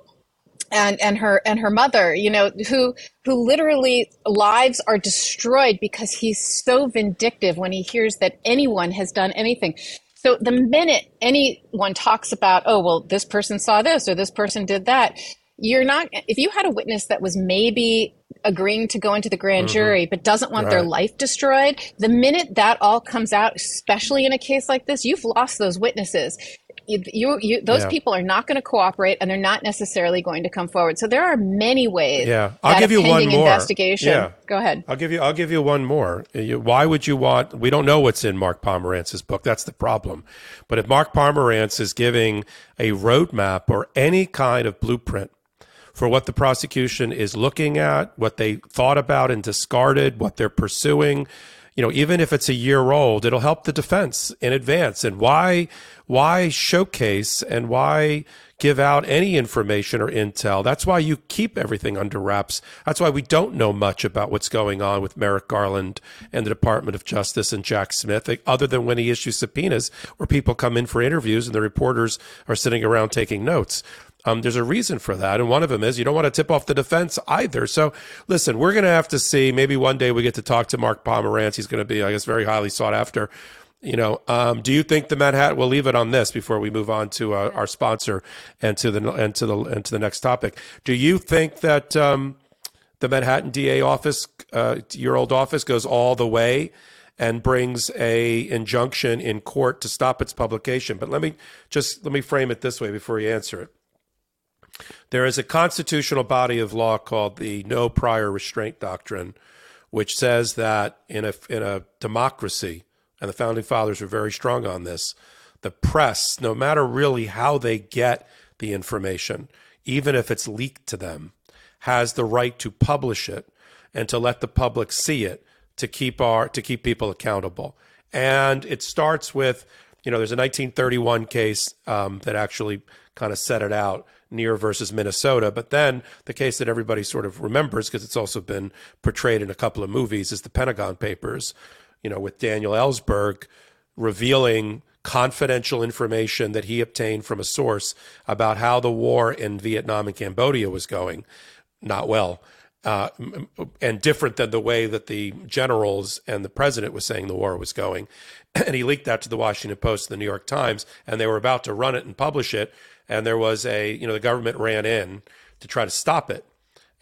and and her and her mother you know who who literally lives are destroyed because he's so vindictive when he hears that anyone has done anything so the minute anyone talks about oh well this person saw this or this person did that you're not if you had a witness that was maybe agreeing to go into the grand mm-hmm. jury but doesn't want right. their life destroyed the minute that all comes out especially in a case like this you've lost those witnesses you, you, those yeah. people are not going to cooperate and they're not necessarily going to come forward. So there are many ways. Yeah, I'll give you one more. Investigation. Yeah. Go ahead. I'll give you. I'll give you one more. Why would you want? We don't know what's in Mark Pomerantz's book. That's the problem. But if Mark Pomerantz is giving a roadmap or any kind of blueprint for what the prosecution is looking at, what they thought about and discarded, what they're pursuing. You know, even if it's a year old, it'll help the defense in advance. And why, why showcase and why give out any information or intel? That's why you keep everything under wraps. That's why we don't know much about what's going on with Merrick Garland and the Department of Justice and Jack Smith, other than when he issues subpoenas where people come in for interviews and the reporters are sitting around taking notes. Um, there's a reason for that. And one of them is you don't want to tip off the defense either. So listen, we're going to have to see. Maybe one day we get to talk to Mark Pomerantz. He's going to be, I guess, very highly sought after. You know, um, do you think the Manhattan? We'll leave it on this before we move on to uh, our sponsor and to the and to the and to the next topic. Do you think that um, the Manhattan DA office, uh, your old office, goes all the way and brings a injunction in court to stop its publication? But let me just let me frame it this way before you answer it. There is a constitutional body of law called the No Prior Restraint Doctrine, which says that in a, in a democracy, and the founding fathers were very strong on this, the press, no matter really how they get the information, even if it's leaked to them, has the right to publish it and to let the public see it to keep our to keep people accountable. And it starts with, you know, there's a 1931 case um, that actually kind of set it out Near versus Minnesota. But then the case that everybody sort of remembers because it's also been portrayed in a couple of movies is the Pentagon Papers, you know, with Daniel Ellsberg revealing confidential information that he obtained from a source about how the war in Vietnam and Cambodia was going. Not well. Uh, and different than the way that the generals and the president was saying the war was going. And he leaked that to the Washington Post and the New York Times, and they were about to run it and publish it and there was a you know the government ran in to try to stop it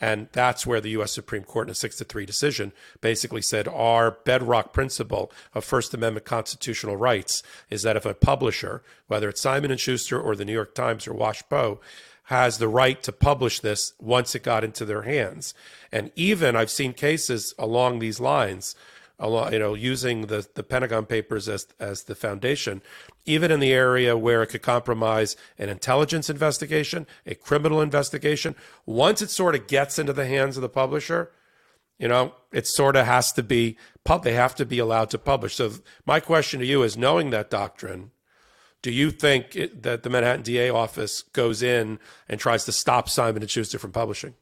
and that's where the U.S. Supreme Court, in a six to three decision, basically said our bedrock principle of First Amendment constitutional rights is that if a publisher, whether it's Simon and Schuster or the New York Times or WashPo, has the right to publish this once it got into their hands, and even I've seen cases along these lines you know, using the, the Pentagon Papers as as the foundation, even in the area where it could compromise an intelligence investigation, a criminal investigation. Once it sort of gets into the hands of the publisher, you know, it sort of has to be. They have to be allowed to publish. So my question to you is, knowing that doctrine, do you think it, that the Manhattan DA office goes in and tries to stop Simon and Schuster from publishing?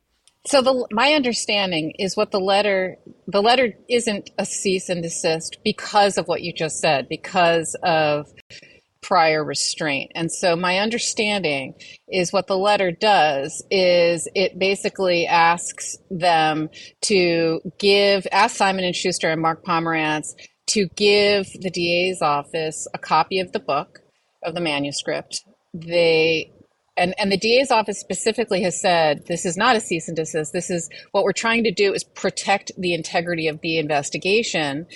So the my understanding is what the letter the letter isn't a cease and desist because of what you just said because of prior restraint. And so my understanding is what the letter does is it basically asks them to give ask Simon and Schuster and Mark Pomerantz to give the DA's office a copy of the book of the manuscript. They and and the DA's office specifically has said this is not a cease and desist. This is what we're trying to do is protect the integrity of the investigation.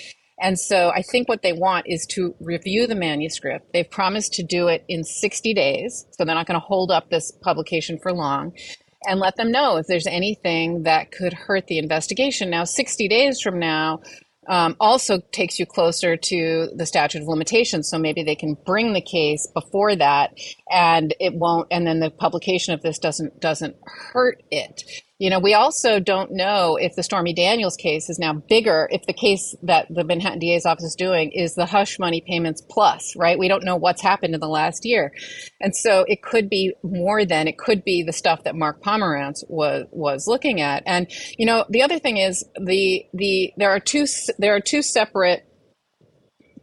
And so I think what they want is to review the manuscript. They've promised to do it in 60 days, so they're not going to hold up this publication for long and let them know if there's anything that could hurt the investigation. Now, 60 days from now, um, also takes you closer to the statute of limitations. So maybe they can bring the case before that, and it won't. And then the publication of this doesn't doesn't hurt it. You know, we also don't know if the Stormy Daniels case is now bigger, if the case that the Manhattan DA's office is doing is the hush money payments plus, right? We don't know what's happened in the last year. And so it could be more than, it could be the stuff that Mark Pomerantz was, was looking at. And, you know, the other thing is the, the, there are two, there are two separate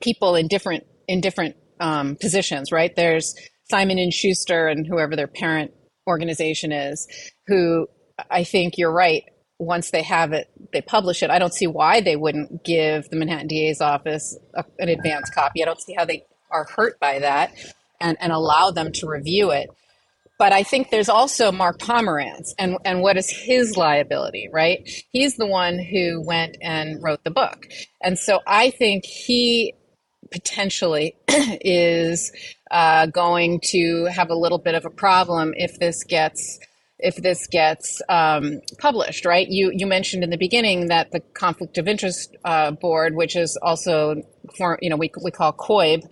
people in different, in different um, positions, right? There's Simon and Schuster and whoever their parent organization is who I think you're right. Once they have it, they publish it. I don't see why they wouldn't give the Manhattan DA's office a, an advance copy. I don't see how they are hurt by that and, and allow them to review it. But I think there's also Mark Pomerantz and, and what is his liability, right? He's the one who went and wrote the book. And so I think he potentially is uh, going to have a little bit of a problem if this gets if this gets um, published, right? You you mentioned in the beginning that the Conflict of Interest uh, Board, which is also for you know we we call COIB,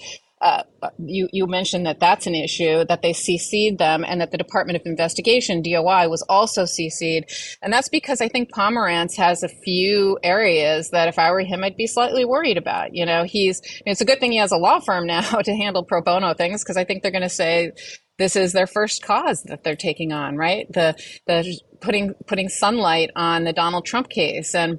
uh, you, you mentioned that that's an issue, that they CC'd them, and that the Department of Investigation, DOI, was also CC'd. And that's because I think Pomerantz has a few areas that if I were him, I'd be slightly worried about. You know, he's, it's a good thing he has a law firm now to handle pro bono things because I think they're going to say, this is their first cause that they're taking on, right? The the putting putting sunlight on the Donald Trump case. And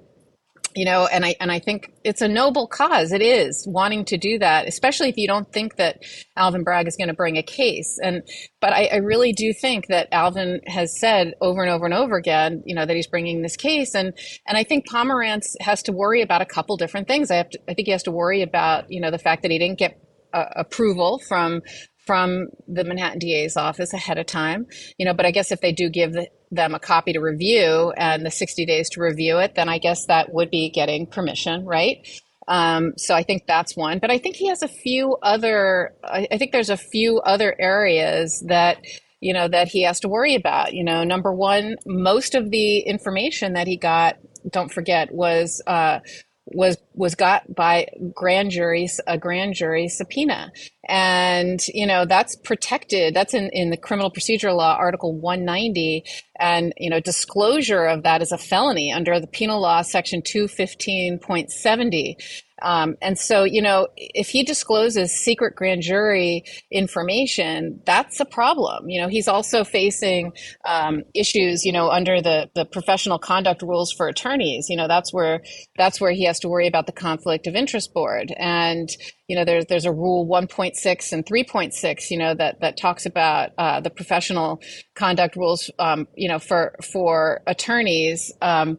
you know and i and i think it's a noble cause. It is wanting to do that especially if you don't think that alvin bragg is going to bring a case. And but I, I, really do think that alvin has said over and over and over again you know that he's bringing this case. And and i think pomerantz has to worry about a couple different things. I have to, i think he has to worry about you know the fact that he didn't get uh, approval from from the Manhattan DA's office ahead of time, you know, but I guess if they do give the, them a copy to review and the 60 days to review it, then I guess that would be getting permission, right? Um, so I think that's one, but I think he has a few other, I, I think there's a few other areas that, you know, that he has to worry about. You know, number one, most of the information that he got, don't forget, was, uh, was was got by grand juries a grand jury subpoena. And you know that's protected that's in in the criminal procedure law article 190 and you know disclosure of that is a felony under the penal law section 215.70 um, and so, you know, if he discloses secret grand jury information, that's a problem. You know, he's also facing um, issues, you know, under the the professional conduct rules for attorneys. You know, that's where that's where he has to worry about the conflict of interest board. And you know, there's there's a rule 1.6 and 3.6, you know, that that talks about uh, the professional conduct rules, um, you know, for for attorneys. Um,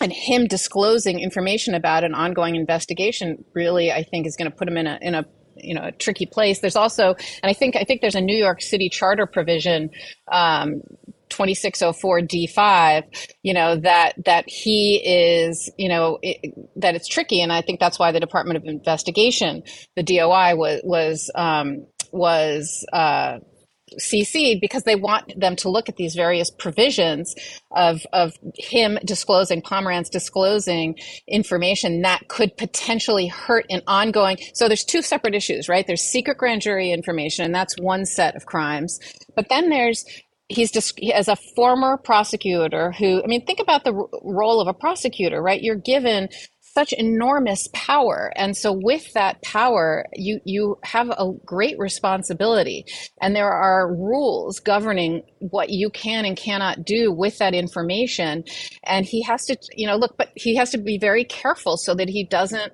and him disclosing information about an ongoing investigation really i think is going to put him in a in a you know a tricky place. There's also and i think i think there's a new york city charter provision um, 2604 d5 you know that that he is you know it, that it's tricky and i think that's why the department of investigation the doi was was um, was uh, CC'd because they want them to look at these various provisions of, of him disclosing, Pomerantz disclosing information that could potentially hurt an ongoing. So there's two separate issues, right? There's secret grand jury information, and that's one set of crimes. But then there's he's just as a former prosecutor who i mean think about the role of a prosecutor right you're given such enormous power. And so with that power you you have a great responsibility. And there are rules governing what you can and cannot do with that information. And he has to you know look but he has to be very careful so that he doesn't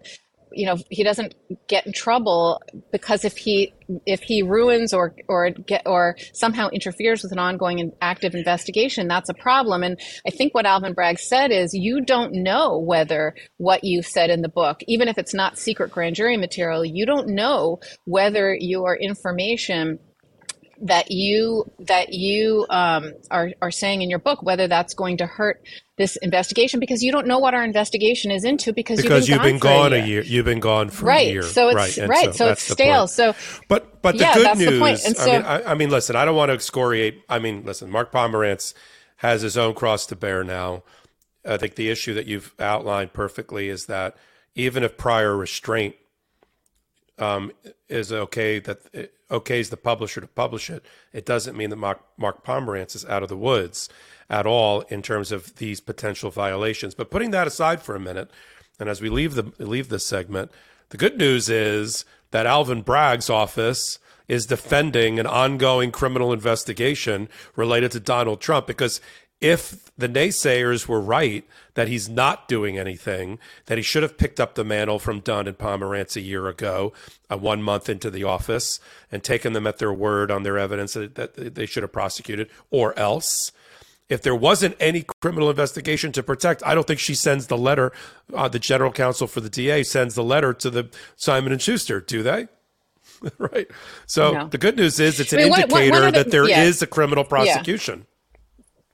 you know he doesn't get in trouble because if he if he ruins or or get or somehow interferes with an ongoing and active investigation that's a problem. And i think what alvin bragg said is you don't know whether what you said in the book even if it's not secret grand jury material you don't know whether your information that you that you um, are are saying in your book whether that's going to hurt this investigation because you don't know what our investigation is into because, because you've been you've gone, been gone a, year. You've been gone for right. a year. So it's right. right. So, so it's stale. So, but but the yeah, good news. The I mean, I, I, mean, listen. I don't want to excoriate. I mean, listen. Mark Pomerantz has his own cross to bear now. I think the issue that you've outlined perfectly is that even if prior restraint um, is okay, that it okays the publisher to publish it, it doesn't mean that Mark, Mark Pomerantz is out of the woods at all in terms of these potential violations. But putting that aside for a minute, and as we leave the leave this segment, the good news is that Alvin Bragg's office is defending an ongoing criminal investigation related to Donald Trump because if the naysayers were right that he's not doing anything, that he should have picked up the mantle from Dunn and Pomerantz a year ago, uh, one month into the office, and taken them at their word on their evidence that, that they should have prosecuted, or else if there wasn't any criminal investigation to protect, I don't think she sends the letter. Uh, the general counsel for the DA sends the letter to the Simon and Schuster, do they? right. So no. the good news is it's an I mean, indicator one, one the, that there yeah. is a criminal prosecution. Yeah.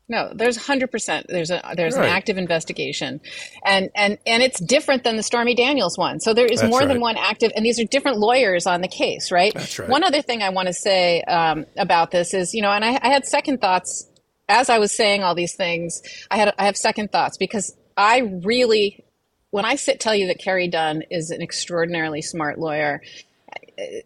No, there's 100%. There's a there's right. an active investigation. And and and it's different than the Stormy Daniels one. So there is That's more right. than one active and these are different lawyers on the case, right? That's right. One other thing I want to say um, about this is, you know, and I, I had second thoughts as I was saying all these things. I had I have second thoughts because I really when I sit tell you that Carey Dunn is an extraordinarily smart lawyer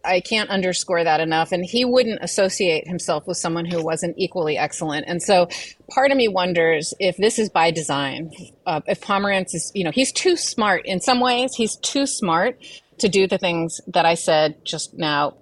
I can't underscore that enough. And he wouldn't associate himself with someone who wasn't equally excellent. And so part of me wonders if this is by design. Uh, if Pomerantz is, you know, he's too smart in some ways, he's too smart to do the things that I said just now,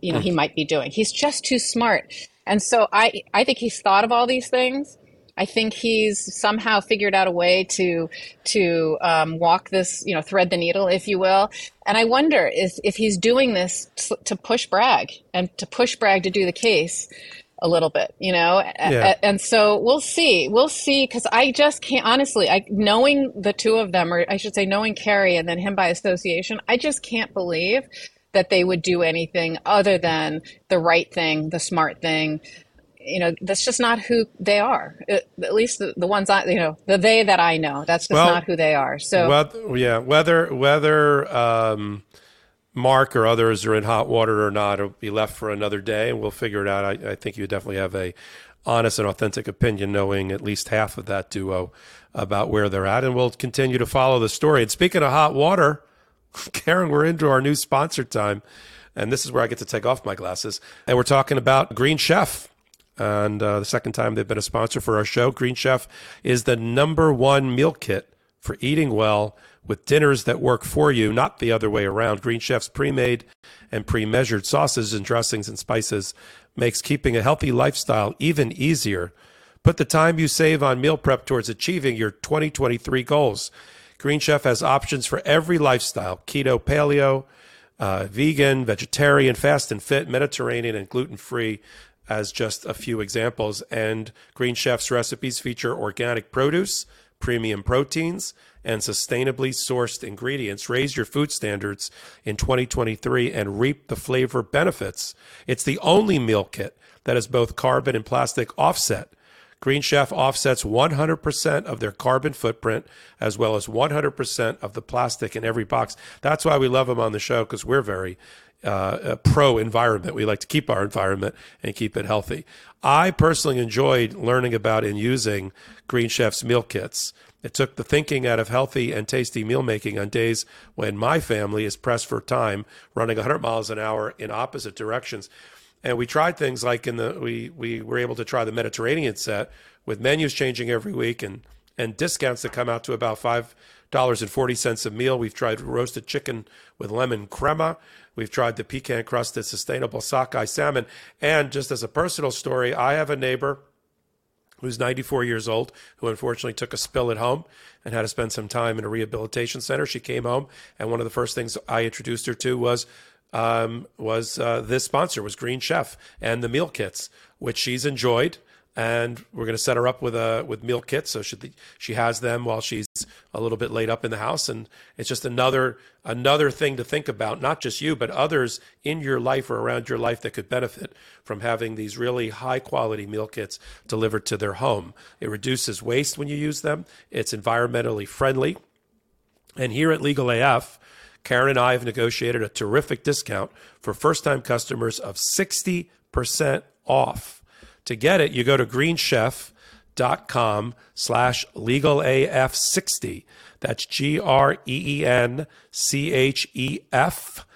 you know, he hmm. might be doing. He's just too smart. And so I, I think he's thought of all these things I think he's somehow figured out a way to to um, walk this, you know, thread the needle, if you will. And I wonder if if he's doing this t- to push Bragg and to push Bragg to do the case a little bit, you know. Yeah. And so we'll see, we'll see, because I just can't honestly. I knowing the two of them, or I should say, knowing Carey and then him by association, I just can't believe that they would do anything other than the right thing, the smart thing, you know that's just not who they are. At least the, the ones i you know the they that i know that's just well, not who they are. So yeah whether whether um, mark or others are in hot water or not it'll be left for another day and we'll figure it out. I, I think you definitely have a honest and authentic opinion knowing at least half of that duo about where they're at and we'll continue to follow the story. And speaking of hot water karen we're into our new sponsor time and this is where I get to take off my glasses. And we're talking about Green Chef and uh, the second time they've been a sponsor for our show. Green Chef is the number one meal kit for eating well with dinners that work for you, not the other way around. Green Chef's pre-made and pre-measured sauces and dressings and spices makes keeping a healthy lifestyle even easier. Put the time you save on meal prep towards achieving your 2023 goals. Green Chef has options for every lifestyle keto, paleo, uh, vegan, vegetarian, fast and fit, Mediterranean, and gluten free as just a few examples. And Green Chef's recipes feature organic produce, premium proteins, and sustainably sourced ingredients. Raise your food standards in 2023 and reap the flavor benefits. It's the only meal kit that is both carbon and plastic offset. Green Chef offsets 100% of their carbon footprint as well as 100% of the plastic in every box. That's why we love them on the show because we're very uh, pro environment. We like to keep our environment and keep it healthy. I personally enjoyed learning about and using Green Chef's meal kits. It took the thinking out of healthy and tasty meal making on days when my family is pressed for time, running 100 miles an hour in opposite directions. And we tried things like in the we we were able to try the Mediterranean set with menus changing every week and and discounts that come out to about five dollars and forty cents a meal. We've tried roasted chicken with lemon crema. We've tried the pecan crusted sustainable sockeye salmon. And just as a personal story, I have a neighbor who's 94 years old, who unfortunately took a spill at home and had to spend some time in a rehabilitation center. She came home, and one of the first things I introduced her to was um, was uh, this sponsor was Green Chef and the meal kits, which she's enjoyed and we're going to set her up with a with meal kits. So she she has them while she's a little bit laid up in the house. And it's just another another thing to think about not just you but others in your life or around your life that could benefit from having these really high quality meal kits delivered to their home. It reduces waste when you use them. It's environmentally friendly. And here at Legal AF Karen and I have negotiated a terrific discount for first time customers of 60% off to get it, you go to greenchef.com slash legalaf60. That's G R E E N C H E F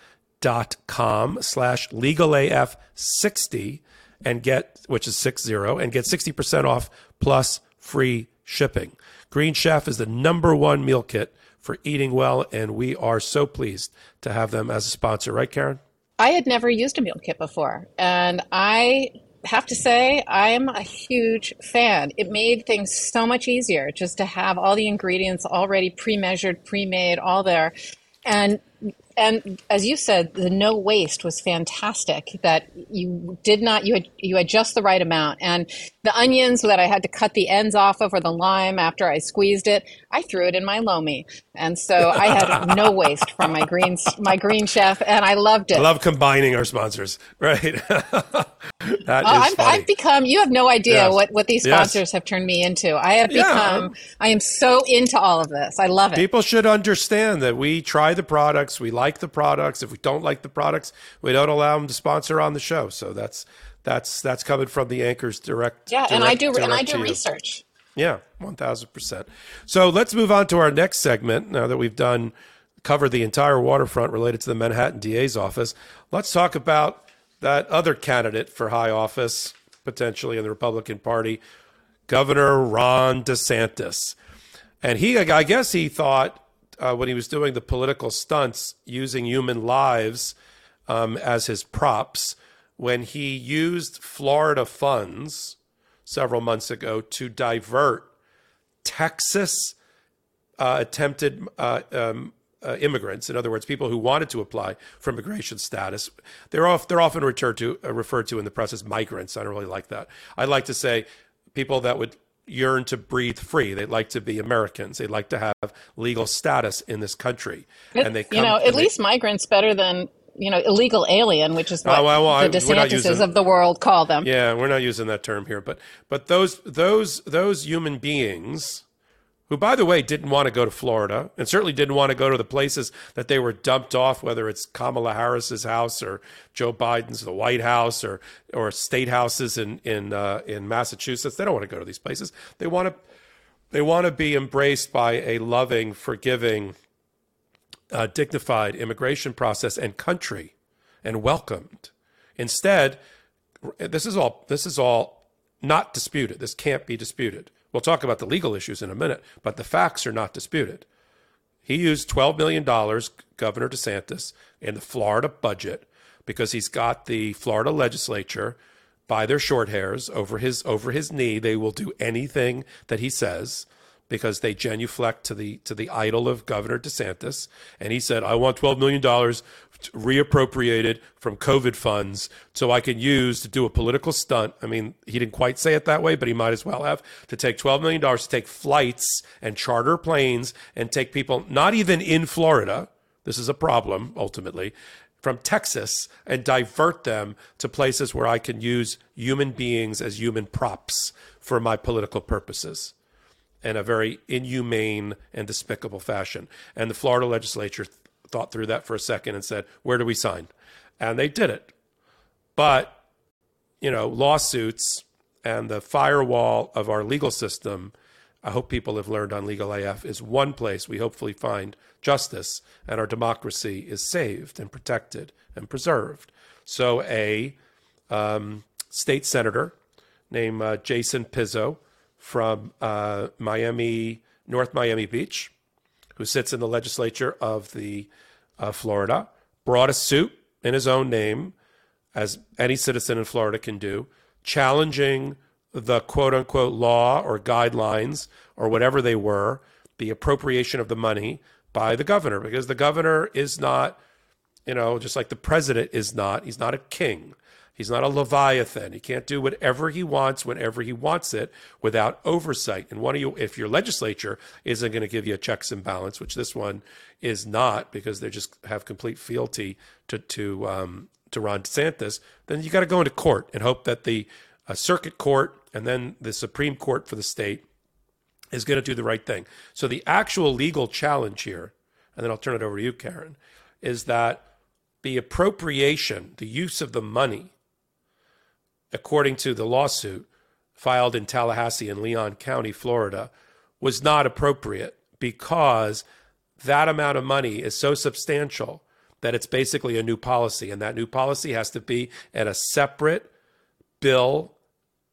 dot com slash legalaf60 and get, which is six zero, and get 60% off plus free shipping. Green Chef is the number one meal kit for eating well, and we are so pleased to have them as a sponsor. Right, Karen? I had never used a meal kit before, and I have to say, I'm a huge fan. It made things so much easier just to have all the ingredients already pre measured, pre made, all there. And and as you said, the no waste was fantastic. That you did not you had you had just the right amount, and the onions that I had to cut the ends off of, or the lime after I squeezed it, I threw it in my lomi, and so I had no waste from my green my green chef, and I loved it. I love combining our sponsors, right? that uh, I've become. You have no idea yes. what what these sponsors yes. have turned me into. I have become. Yeah. I am so into all of this. I love it. People should understand that we try the products, we like the products. If we don't like the products, we don't allow them to sponsor on the show. So that's that's that's coming from the anchors direct. Yeah, direct, and I do and I do research. Yeah, one thousand percent. So let's move on to our next segment. Now that we've done covered the entire waterfront related to the Manhattan DA's office. Let's talk about that other candidate for high office, potentially in the Republican Party, Governor Ron DeSantis. And he, I guess he thought uh, when he was doing the political stunts using human lives um, as his props, when he used Florida funds several months ago to divert Texas uh, attempted uh, um, uh, immigrants, in other words, people who wanted to apply for immigration status, they're off, they're often referred to uh, referred to in the press as migrants. I don't really like that. I'd like to say people that would yearn to breathe free. They'd like to be Americans. They'd like to have legal status in this country. It, and they come, you know, at least migrants better than you know illegal alien, which is what oh, well, well, the DeSantises of the world call them. Yeah, we're not using that term here, but but those those those human beings who, by the way, didn't want to go to Florida and certainly didn't want to go to the places that they were dumped off, whether it's Kamala Harris's house or Joe Biden's, the White House, or or state houses in in uh, in Massachusetts. They don't want to go to these places. They want to they want to be embraced by a loving, forgiving, uh, dignified immigration process and country, and welcomed. Instead, this is all this is all not disputed. This can't be disputed We'll talk about the legal issues in a minute, but the facts are not disputed. He used $12 million, Governor DeSantis, in the Florida budget because he's got the Florida legislature by their short hairs over his over his knee. They will do anything that he says because they genuflect to the to the idol of Governor DeSantis. And he said, "I want twelve million dollars reappropriated from COVID funds so I can use to do a political stunt. I mean, he didn't quite say it that way, but he might as well have to take $12 million to take flights and charter planes and take people, not even in Florida. This is a problem ultimately from Texas and divert them to places where I can use human beings as human props for my political purposes in a very inhumane and despicable fashion. And the Florida legislature thought through that for a second and said, where do we sign? And they did it. But, you know, lawsuits and the firewall of our legal system, I hope people have learned on Legal AF, is one place we hopefully find justice and our democracy is saved and protected and preserved. So, a um, state senator named uh, Jason Pizzo from uh, Miami, North Miami Beach, who sits in the legislature of the uh, Florida, brought a suit in his own name, as any citizen in Florida can do, challenging the quote unquote law or guidelines or whatever they were, the appropriation of the money by the governor, because the governor is not, you know, just like the president is not, he's not a king. He's not a leviathan. He can't do whatever he wants whenever he wants it without oversight. And one of you, if your legislature isn't going to give you a checks and balance, which this one is not, because they just have complete fealty to to um, to Ron DeSantis, then you got to go into court and hope that the uh, circuit court and then the Supreme Court for the state is going to do the right thing. So the actual legal challenge here, and then I'll turn it over to you, Karen, is that the appropriation, the use of the money according to the lawsuit filed in Tallahassee and Leon County, Florida, was not appropriate because that amount of money is so substantial that it's basically a new policy. And that new policy has to be at a separate bill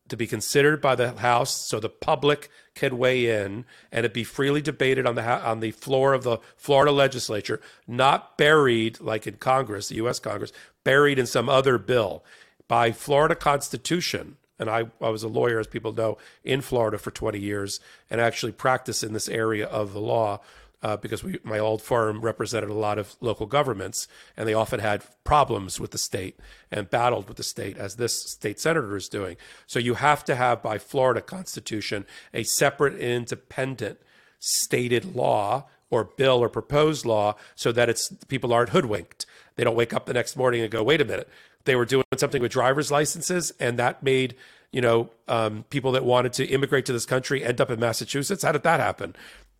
to be considered by the House so the public can weigh in and it be freely debated on the on the floor of the Florida legislature, not buried like in Congress, the US Congress, buried in some other bill by Florida Constitution, and I, I was a lawyer, as people know, in Florida for 20 years and actually practiced in this area of the law uh, because we, my old firm represented a lot of local governments and they often had problems with the state and battled with the state, as this state senator is doing. So you have to have, by Florida Constitution, a separate and independent stated law or bill or proposed law so that it's people aren't hoodwinked. They don't wake up the next morning and go, wait a minute, they were doing something with driver's licenses, and that made you know um, people that wanted to immigrate to this country end up in Massachusetts. How did that happen?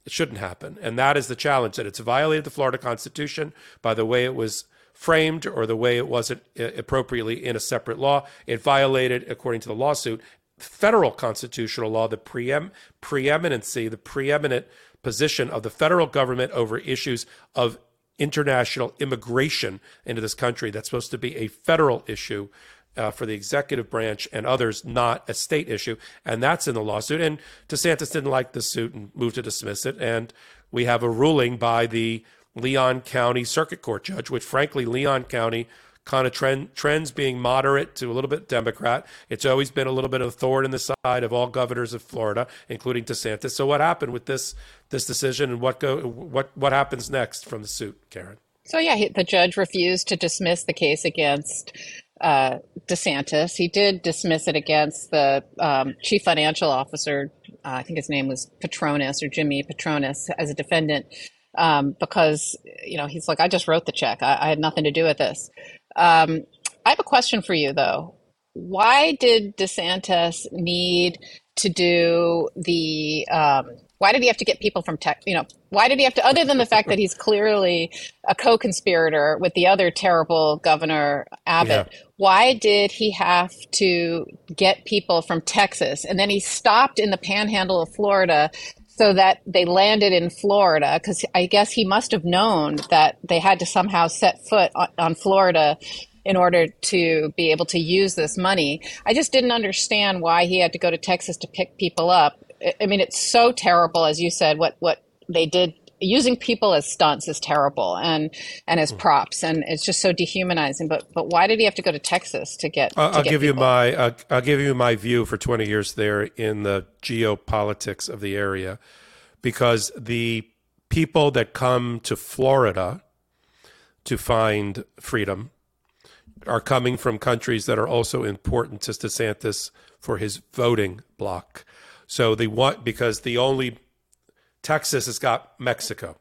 It shouldn't happen, and that is the challenge. That it's violated the Florida Constitution by the way it was framed or the way it wasn't uh, appropriately in a separate law. It violated, according to the lawsuit, federal constitutional law, the preem- preeminency, the preeminent position of the federal government over issues of international immigration into this country that's supposed to be a federal issue uh, for the executive branch and others, not a state issue. And that's in the lawsuit. And DeSantis didn't like the suit and moved to dismiss it. And we have a ruling by the Leon County Circuit Court judge, which frankly, Leon County kind of trend, trends being moderate to a little bit Democrat. It's always been a little bit of a thorn in the side of all governors of Florida, including DeSantis. So what happened with this this decision, and what go what what happens next from the suit, Karen? So yeah, the judge refused to dismiss the case against uh, DeSantis. He did dismiss it against the um, chief financial officer. Uh, I think his name was Patronis or Jimmy Patronis as a defendant um, because you know he's like, I just wrote the check. I, I had nothing to do with this. Um, I have a question for you though. Why did DeSantis need to do the um, why did he have to get people from tech? You know, why did he have to? Other than the fact that he's clearly a co-conspirator with the other terrible governor Abbott, yeah. why did he have to get people from Texas? And then he stopped in the Panhandle of Florida so that they landed in Florida because I guess he must have known that they had to somehow set foot on, on Florida in order to be able to use this money. I just didn't understand why he had to go to Texas to pick people up I mean, it's so terrible, as you said. What what they did using people as stunts is terrible, and and as hmm. props, and it's just so dehumanizing. But but why did he have to go to Texas to get? I'll, to I'll get give people? you my uh, I'll give you my view for twenty years there in the geopolitics of the area, because the people that come to Florida to find freedom are coming from countries that are also important to DeSantis for his voting bloc. So they want because the only Texas has got Mexico,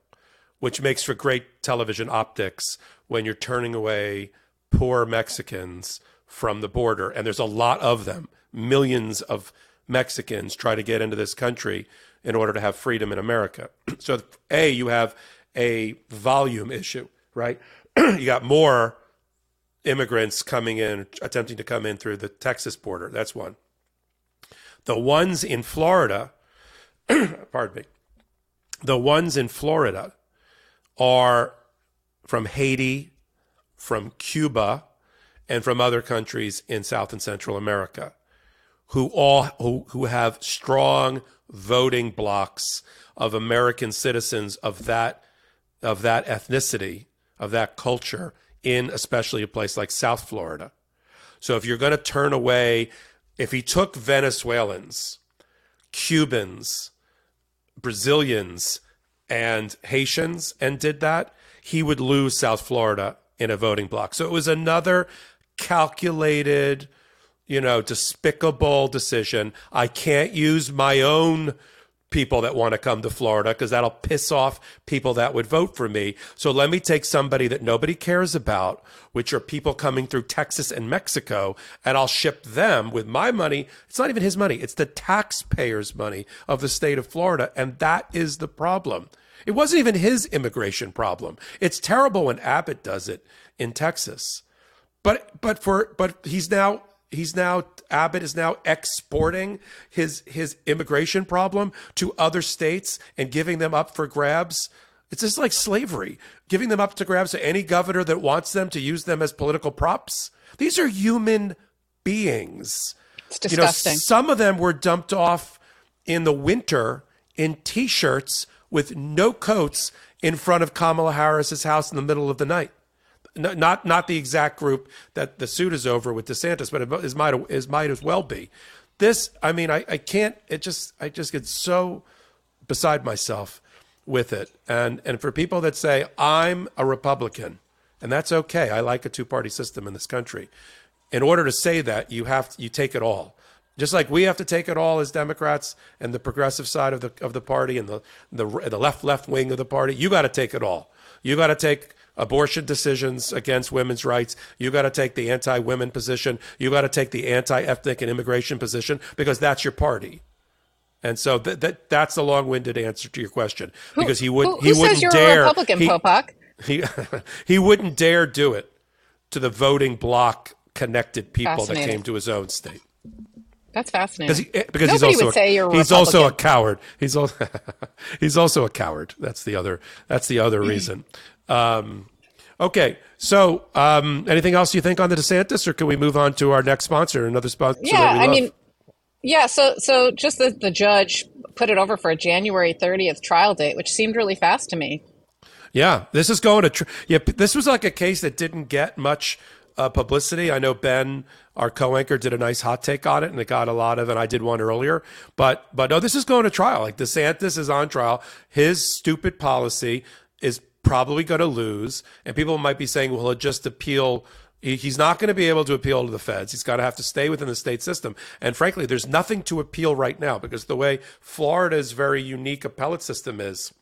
which makes for great television optics when you're turning away poor Mexicans from the border. And there's a lot of them. Millions of Mexicans try to get into this country in order to have freedom in America. so, A, you have a volume issue, right? you got more immigrants coming in, attempting to come in through the Texas border. That's one. The ones in Florida, pardon me, the ones in Florida are from Haiti, from Cuba, and from other countries in South and Central America, who all who, who have strong voting blocs of American citizens of that of that ethnicity, of that culture, in especially a place like South Florida. So if you're going to turn away if he took Venezuelans, Cubans, Brazilians, and Haitians and did that, he would lose South Florida in a voting bloc. So it was another calculated, you know, despicable decision. I can't use my own people that want to come to Florida because that'll piss off people that would vote for me. So let me take somebody that nobody cares about, which are people coming through Texas and Mexico, and I'll ship them with my money. It's not even his money, it's the taxpayers' money of the state of Florida. And that is the problem. It wasn't even his immigration problem. It's terrible when Abbott does it in Texas. But but for but he's now he's now Abbott is now exporting his his immigration problem to other states and giving them up for grabs. It's just like slavery, giving them up to grabs to any governor that wants them to use them as political props. These are human beings. It's disgusting. You know, some of them were dumped off in the winter in t-shirts with no coats in front of Kamala Harris's house in the middle of the night not not the exact group that the suit is over with DeSantis, but it is might is might as well be. This, I mean, I, I can't. It just I just get so beside myself with it. And and for people that say I'm a Republican, and that's okay. I like a two party system in this country. In order to say that, you have to, you take it all. Just like we have to take it all as Democrats and the progressive side of the of the party and the the, the left left wing of the party, you got to take it all. You got to take abortion decisions against women's rights. You got to take the anti women position. You got to take the anti ethnic and immigration position because that's your party. And so that, that that's the long winded answer to your question because he would who, he wouldn't says you're dare a Republican, he? He he wouldn't dare do it to the voting bloc connected people that came to his own state. That's fascinating. He, eh, because Nobody he's also would say you're a he's also a coward. He's also he's also a coward. That's the other that's the other reason. Um, okay, so um, anything else you think on the DeSantis, or can we move on to our next sponsor, another sponsor? Yeah, that we I mean, yeah. So, so just the, the judge put it over for a January 30th trial date, which seemed really fast to me. Yeah, this is going to. Tr- yeah, this was like a case that didn't get much uh, publicity. I know Ben, our co-anchor, did a nice hot take on it, and it got a lot of. And I did one earlier, but but no, this is going to trial. Like DeSantis is on trial. His stupid policy is probably going to lose, and people might be saying, "Well, he'll just appeal." He's not going to be able to appeal to the feds. He's got to have to stay within the state system. And frankly, there's nothing to appeal right now because the way Florida's very unique appellate system is,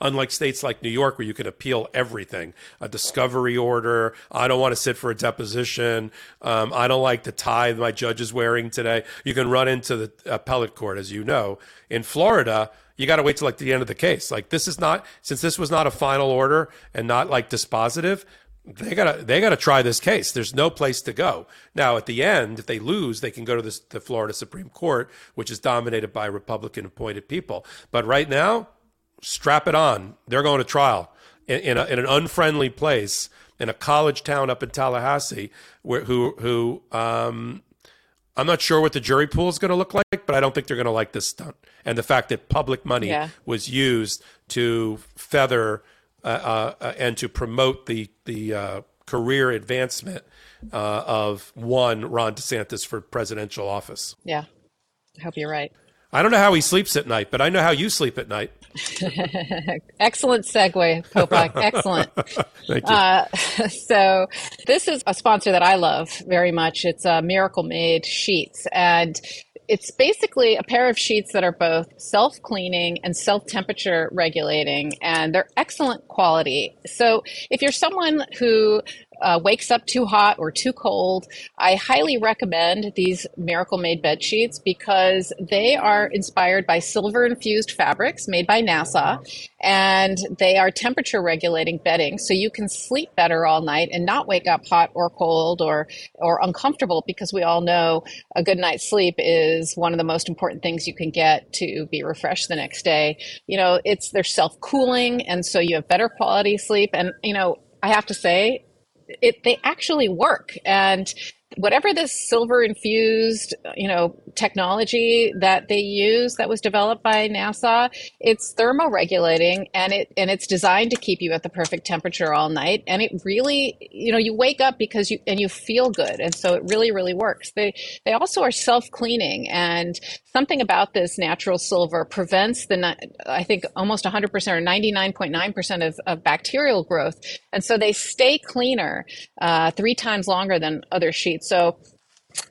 unlike states like New York where you can appeal everything a discovery order I don't want to sit for a deposition um, I don't like the tie my judge is wearing today you can run into the appellate court as you know in Florida you got to wait till like the end of the case like this is not since this was not a final order and not like dispositive they gotta they gotta try this case. There's no place to go. Now at the end, if they lose, they can go to the Florida Supreme Court, which is dominated by Republican appointed people. But right now, strap it on. They're going to trial in, in, a, in an unfriendly place in a college town up in Tallahassee, where, who who um, I'm not sure what the jury pool is going to look like, but I don't think they're going to like this stunt. And the fact that public money Yeah. was used to feather uh, uh, and to promote the the uh, career advancement uh, of one Ron DeSantis for presidential office. Yeah, I hope you're right. I don't know how he sleeps at night, but I know how you sleep at night. Excellent segue, Popok. Excellent. Thank you. Uh, so this is a sponsor that I love very much. It's uh, Miracle Made sheets, and it's basically a pair of sheets that are both self-cleaning and self-temperature regulating, and they're excellent quality. So if you're someone who uh, wakes up too hot or too cold, I highly recommend these Miracle Made bed sheets because they are inspired by silver infused fabrics made by NASA and they are temperature regulating bedding so you can sleep better all night and not wake up hot or cold or or uncomfortable because we all know a good night's sleep is one of the most important things you can get to be refreshed the next day. You know, it's they're self-cooling and so you have better quality sleep and you know, I have to say it they actually work. And whatever this silver infused you know technology that they use that was developed by NASA it's thermoregulating and it and it's designed to keep you at the perfect temperature all night. And it really you know you wake up because you and you feel good. And so it really really works. They they also are self-cleaning. And something about this natural silver prevents the I think almost 100% or 99.9% of, of bacterial growth. And so they stay cleaner uh, three times longer than other sheets so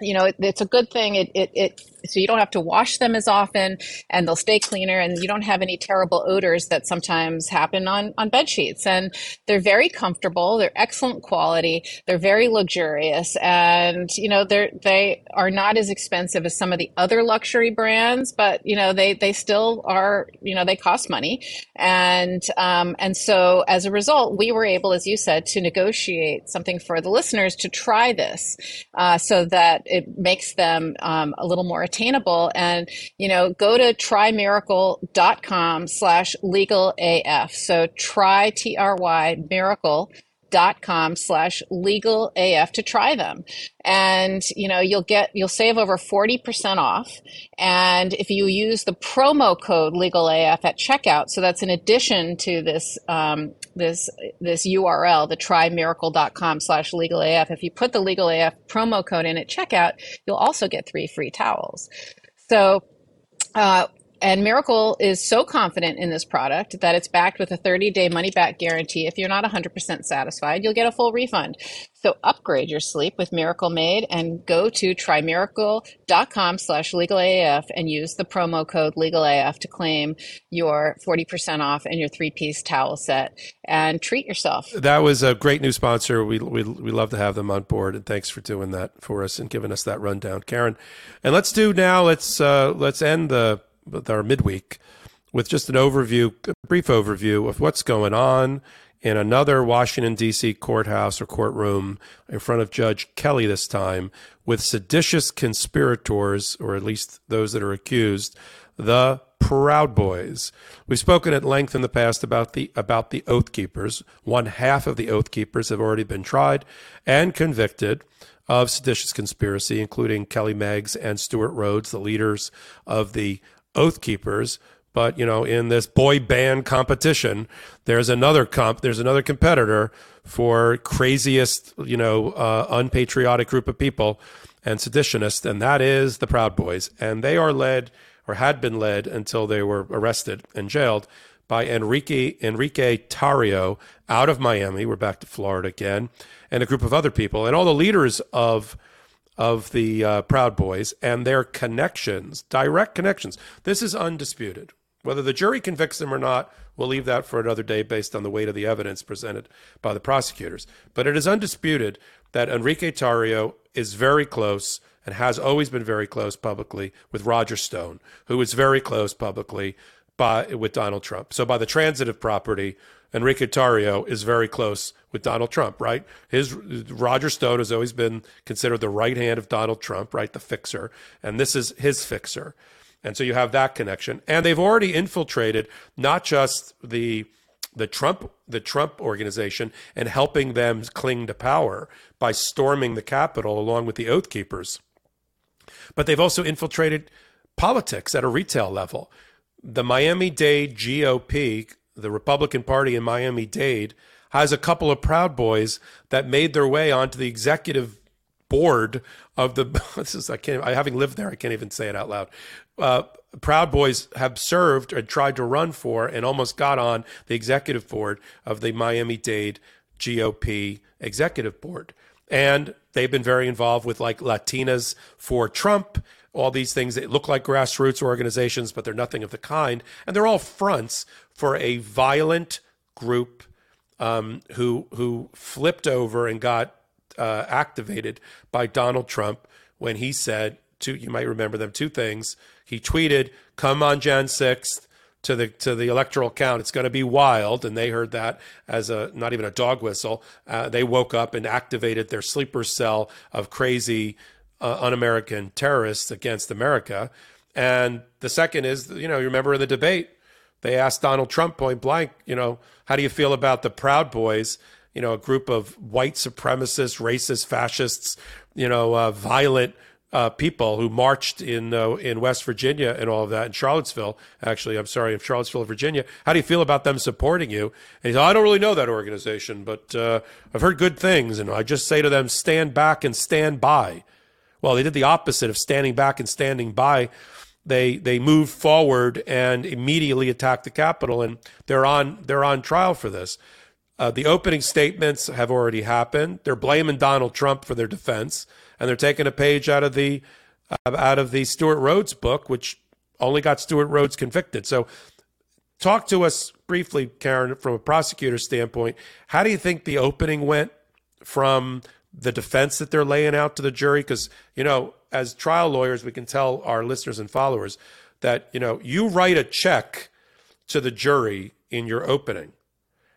you know it, it's a good thing. It, it, it so you don't have to wash them as often and they'll stay cleaner and you don't have any terrible odors that sometimes happen on on bed sheets. And they're very comfortable they're excellent quality they're very luxurious and you know they're they are not as expensive as some of the other luxury brands but you know they they still are you know they cost money. And um, and so as a result we were able as you said to negotiate something for the listeners to try this uh, so that it makes them um, a little more attainable. And you know go to trymiracle.com slash legal af so try t-r-y miracle dot com slash legal af to try them. And you know you'll get you'll save over 40% off. And if you use the promo code legal af at checkout so that's in addition to this um, this this url the trymiracle.com slash legal af if you put the legal af promo code in at checkout you'll also get three free towels. So uh, and Miracle is so confident in this product that it's backed with a 30 day money back guarantee. If you're not 100% satisfied, you'll get a full refund. So upgrade your sleep with Miracle Made and go to trymiracle.com slash legalaf and use the promo code legalaf to claim your 40% off and your three piece towel set and treat yourself. That was a great new sponsor. We, we, we love to have them on board, and thanks for doing that for us and giving us that rundown, Karen. And let's do now. Let's uh, let's end the our midweek with just an overview, a brief overview of what's going on in another Washington, D.C. courthouse or courtroom in front of Judge Kelly this time with seditious conspirators, or at least those that are accused, the Proud Boys. We've spoken at length in the past about the about the Oath Keepers. One half of the Oath Keepers have already been tried and convicted of seditious conspiracy, including Kelly Meggs and Stewart Rhodes, the leaders of the Oath Keepers. But you know, in this boy band competition, there's another comp. There's another competitor for craziest, you know, uh, unpatriotic group of people and seditionists, and that is the Proud Boys. And they are led, or had been led until they were arrested and jailed, by Enrique Enrique Tarrio out of Miami. We're back to Florida again, and a group of other people, and all the leaders of of the uh, Proud Boys and their connections, direct connections. This is undisputed. Whether the jury convicts them or not, we'll leave that for another day based on the weight of the evidence presented by the prosecutors. But it is undisputed that Enrique Tarrio is very close and has always been very close publicly with Roger Stone, who is very close publicly by with Donald Trump. So by the transitive property, Enrique Tarrio is very close with Donald Trump, right? His Roger Stone has always been considered the right hand of Donald Trump, right? The fixer. And this is his fixer. And so you have that connection. And they've already infiltrated not just the the Trump the Trump organization and helping them cling to power by storming the Capitol along with the Oath Keepers. But they've also infiltrated politics at a retail level. The Miami Dade GOP, the Republican Party in Miami Dade, has a couple of Proud Boys that made their way onto the executive board of the. This is I can't. I having lived there, I can't even say it out loud. Uh, Proud Boys have served and tried to run for and almost got on the executive board of the Miami Dade GOP executive board. And they've been very involved with like Latinas for Trump, all these things that look like grassroots organizations, but they're nothing of the kind. And they're all fronts for a violent group um, who who flipped over and got uh, activated by Donald Trump when he said two. You might remember them two things. He tweeted, "Come on Jan sixth to the to the electoral count. It's going to be wild." And they heard that as a not even a dog whistle. Uh, they woke up and activated their sleeper cell of crazy uh, un-American terrorists against America. And the second is, you know, you remember in the debate, they asked Donald Trump point blank, you know, how do you feel about the Proud Boys? You know, a group of white supremacists, racist, fascists, you know, uh, violent uh, people who marched in uh, in West Virginia and all of that in Charlottesville. Actually, I'm sorry, in Charlottesville, Virginia. How do you feel about them supporting you? And he said, I don't really know that organization, but uh, I've heard good things, and I just say to them, stand back and stand by. Well, they did the opposite of standing back and standing by. They they moved forward and immediately attacked the Capitol, and they're on they're on trial for this. Uh, the opening statements have already happened. They're blaming Donald Trump for their defense, and they're taking a page out of the uh, out of the Stewart Rhodes book, which only got Stewart Rhodes convicted. So, talk to us briefly, Karen, from a prosecutor standpoint. How do you think the opening went from the defense that they're laying out to the jury because you know as trial lawyers we can tell our listeners and followers that you know you write a check to the jury in your opening.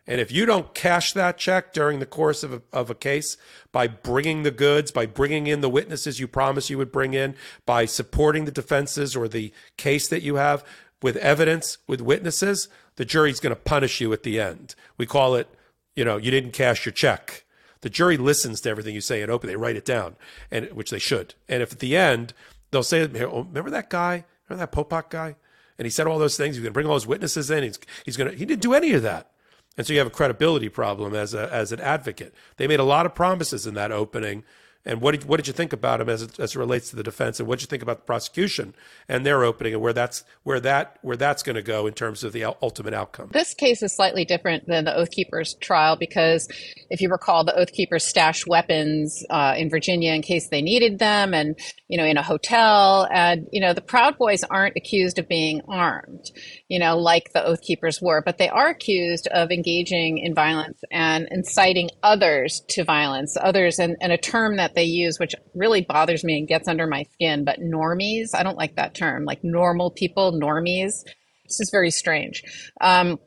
And if you don't cash that check during the course of a, of a case by bringing the goods by bringing in the witnesses you promised you would bring in by supporting the defenses or the case that you have with evidence with witnesses the jury's going to punish you at the end. We call it you know you didn't cash your check the jury listens to everything you say and open. They write it down, and which they should. And if at the end they'll say, oh, "Remember that guy? Remember that Popok guy?" And he said all those things. He's going to bring all those witnesses in. He's, he's going to. He didn't do any of that. And so you have a credibility problem as a as an advocate. They made a lot of promises in that opening and what did what did you think about him as it, as it relates to the defense, and what did you think about the prosecution and their opening, and where that's where that where that's going to go in terms of the ultimate outcome? This case is slightly different than the Oath Keepers trial because, if you recall, the Oath Keepers stashed weapons uh, in Virginia in case they needed them, and you know in a hotel, and you know the Proud Boys aren't accused of being armed, you know, like the Oath Keepers were, but they are accused of engaging in violence and inciting others to violence, others, and, and a term that that they use, which really bothers me and gets under my skin, but normies, I don't like that term, like normal people, normies. This is very strange. Um,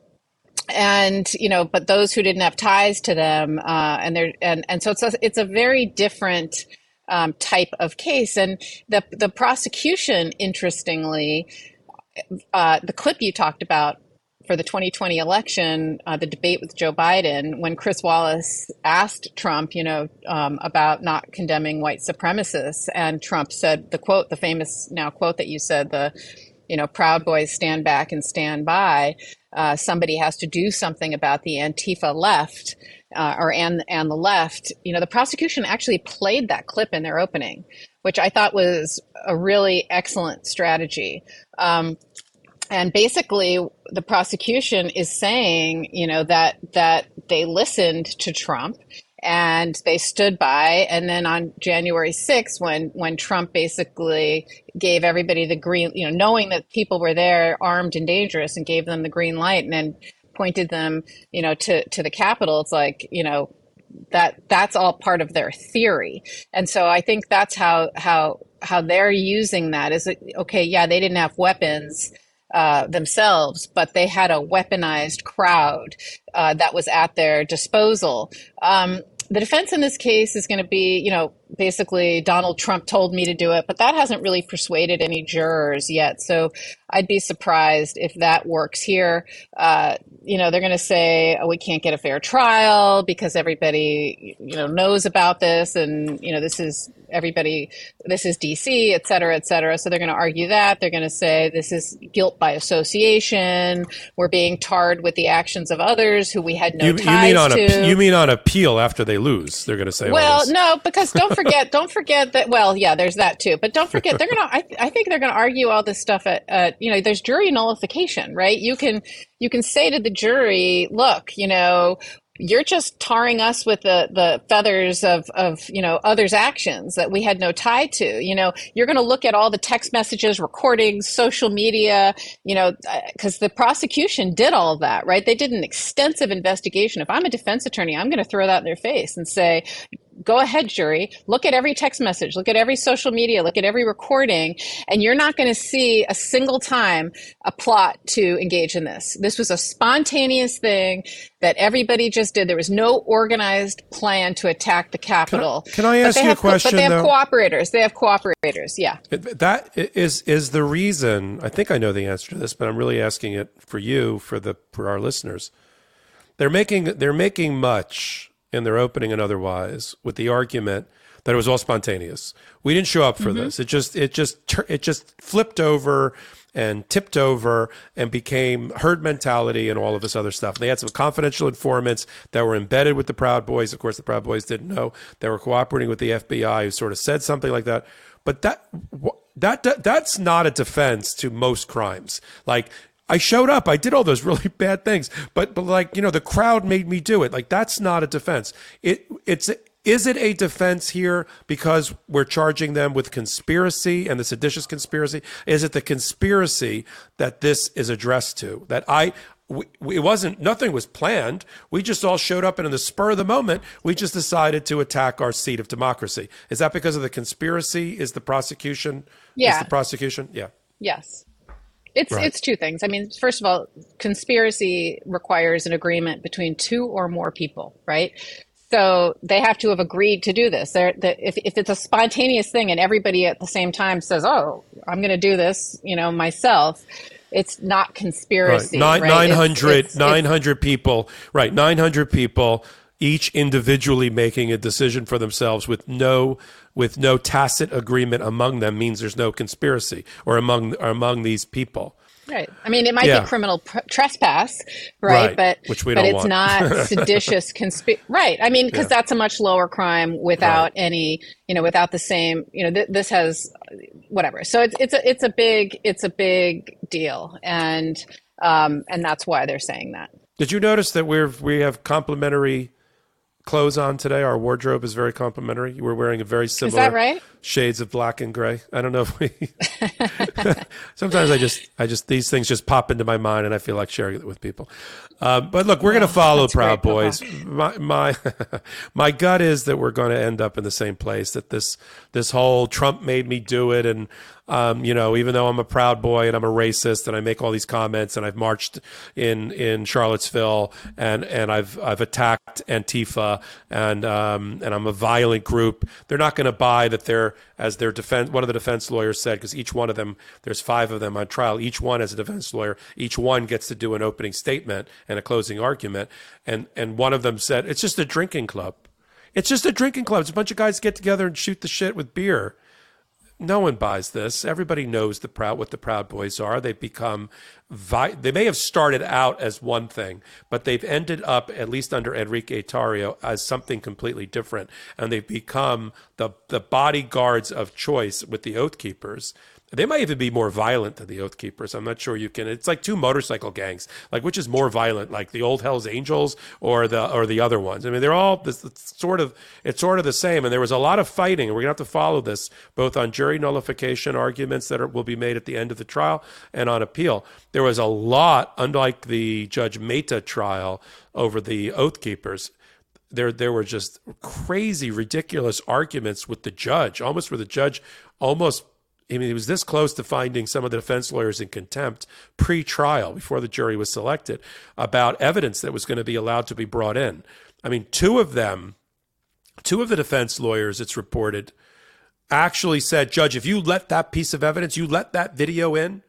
and you know, but those who didn't have ties to them, uh, and they're and and so it's a, it's a very different um, type of case. And the the prosecution, interestingly, uh, the clip you talked about for the 2020 election, uh, the debate with Joe Biden, when Chris Wallace asked Trump, you know, um, about not condemning white supremacists, and Trump said the quote, the famous now quote that you said, the, you know, Proud Boys stand back and stand by. Uh, somebody has to do something about the Antifa left uh, or and and the left, you know, the prosecution actually played that clip in their opening, which I thought was a really excellent strategy. Um, and basically, the prosecution is saying, you know, that that they listened to Trump and they stood by. And then on January 6th, when when Trump basically gave everybody the green, you know, knowing that people were there armed and dangerous, and gave them the green light, and then pointed them, you know, to to the Capitol. It's like, you know, that that's all part of their theory, and so I think that's how how how they're using that is it, okay. Yeah, they didn't have weapons. Uh, themselves, but they had a weaponized crowd uh, that was at their disposal. Um, the defense in this case is going to be, you know, basically Donald Trump told me to do it, but that hasn't really persuaded any jurors yet. So I'd be surprised if that works here. Uh, you know, they're going to say, oh, we can't get a fair trial because everybody, you know, knows about this and, you know, this is everybody, this is DC, et cetera, et cetera. So they're going to argue that. They're going to say this is guilt by association. We're being tarred with the actions of others who we had no you, ties you mean on to. A, you mean on appeal after they lose? They're going to say, well, no, because don't forget, don't forget that. Well, yeah, there's that too. But don't forget, they're gonna. I, I think they're gonna argue all this stuff at, at. You know, there's jury nullification, right? You can you can say to the jury, look, you know, you're just tarring us with the, the feathers of, of you know others actions that we had no tie to you know. You're going to look at all the text messages recordings social media you know because uh, the prosecution did all that right? They did an extensive investigation. If i'm a defense attorney i'm going to throw that in their face and say go ahead, jury, look at every text message, look at every social media, look at every recording, and you're not going to see a single time a plot to engage in this. This was a spontaneous thing that everybody just did. There was no organized plan to attack the Capitol. Can I, can I ask you have, a question? But they have though? cooperators. They have cooperators. Yeah. That is is the reason. I think I know the answer to this, but I'm really asking it for you, for the for our listeners. They're making they're making much in their opening and otherwise with the argument that it was all spontaneous. We didn't show up for mm-hmm. this. It just it just it just flipped over and tipped over and became herd mentality and all of this other stuff. And they had some confidential informants that were embedded with the Proud Boys. Of course, the Proud Boys didn't know they were cooperating with the FBI, who sort of said something like that. But that that, that that's not a defense to most crimes. Like I showed up. I did all those really bad things, but but like you know, the crowd made me do it. Like that's not a defense. It it's is it a defense here because we're charging them with conspiracy and the seditious conspiracy? Is it the conspiracy that this is addressed to? That I we, it wasn't nothing was planned. We just all showed up and in the spur of the moment, we just decided to attack our seat of democracy. Is that because of the conspiracy? Is the prosecution? Yeah. Is the prosecution? Yeah. Yes. It's right. it's two things. I mean, first of all, conspiracy requires an agreement between two or more people, right? So they have to have agreed to do this. They're, if, if it's a spontaneous thing and everybody at the same time says, "Oh, I'm going to do this," you know, myself, it's not conspiracy. Right. Nine, right? 900, it's, it's, 900 it's, people, right? 900 people, each individually making a decision for themselves with no with no tacit agreement among them means there's no conspiracy or among or among these people. Right. I mean, it might yeah. be criminal pr- trespass, right? right? But Which we but don't it's want. not seditious conspiracy. Right. I mean, because yeah. that's a much lower crime without right. any, you know, without the same, you know, th- this has whatever. So it's it's a it's a big it's a big deal, and um and that's why they're saying that. Did you notice that we're we have complementary clothes on today. Our wardrobe is very complimentary. You were wearing a very similar right? shades of black and gray. I don't know if we Sometimes I just, I just, these things just pop into my mind, and I feel like sharing it with people. Uh, but look, we're going to follow Proud great, Boys. My my my gut is that we're going to end up in the same place. That this this whole Trump made me do it, and um, you know, even though I'm a proud boy and I'm a racist and I make all these comments and I've marched in in Charlottesville and and I've I've attacked Antifa and um, and I'm a violent group, they're not going to buy that they're as their defense. One of the defense lawyers said because each one of them, there's five of them on trial. Each one as a defense lawyer, each one gets to do an opening statement and a closing argument. And and one of them said it's just a drinking club. It's just a drinking club. It's a bunch of guys get together and shoot the shit with beer no one buys this. Everybody knows the proud what the Proud Boys are. They've become vi- they may have started out as one thing, but they've ended up at least under Enrique Tarrio as something completely different, and they've become the the bodyguards of choice with the Oath Keepers. They might even be more violent than the Oath Keepers. I'm not sure you can. It's like two motorcycle gangs. Like which is more violent, like the old Hell's Angels or the or the other ones? I mean, they're all this, sort of. It's sort of the same. And there was a lot of fighting. We're gonna have to follow this both on jury nullification arguments that are, will be made at the end of the trial and on appeal. There was a lot, unlike the Judge Mehta trial over the Oath Keepers there there were just crazy ridiculous arguments with the judge almost where the judge almost I mean, he was this close to finding some of the defense lawyers in contempt pre trial before the jury was selected about evidence that was going to be allowed to be brought in. I mean, two of them, two of the defense lawyers, it's reported, actually said, Judge, if you let that piece of evidence, you let that video in,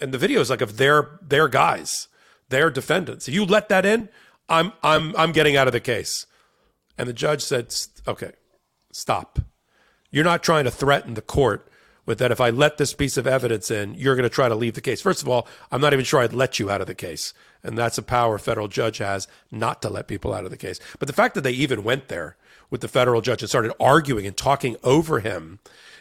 and the video is like of their their guys, their defendants. If you let that in, I'm I'm I'm getting out of the case. And the judge said, Okay, stop. You're not trying to threaten the court with that if I let this piece of evidence in, you're going to try to leave the case. First of all, I'm not even sure I'd let you out of the case. And that's a power a federal judge has not to let people out of the case. But the fact that they even went there with the federal judge and started arguing and talking over him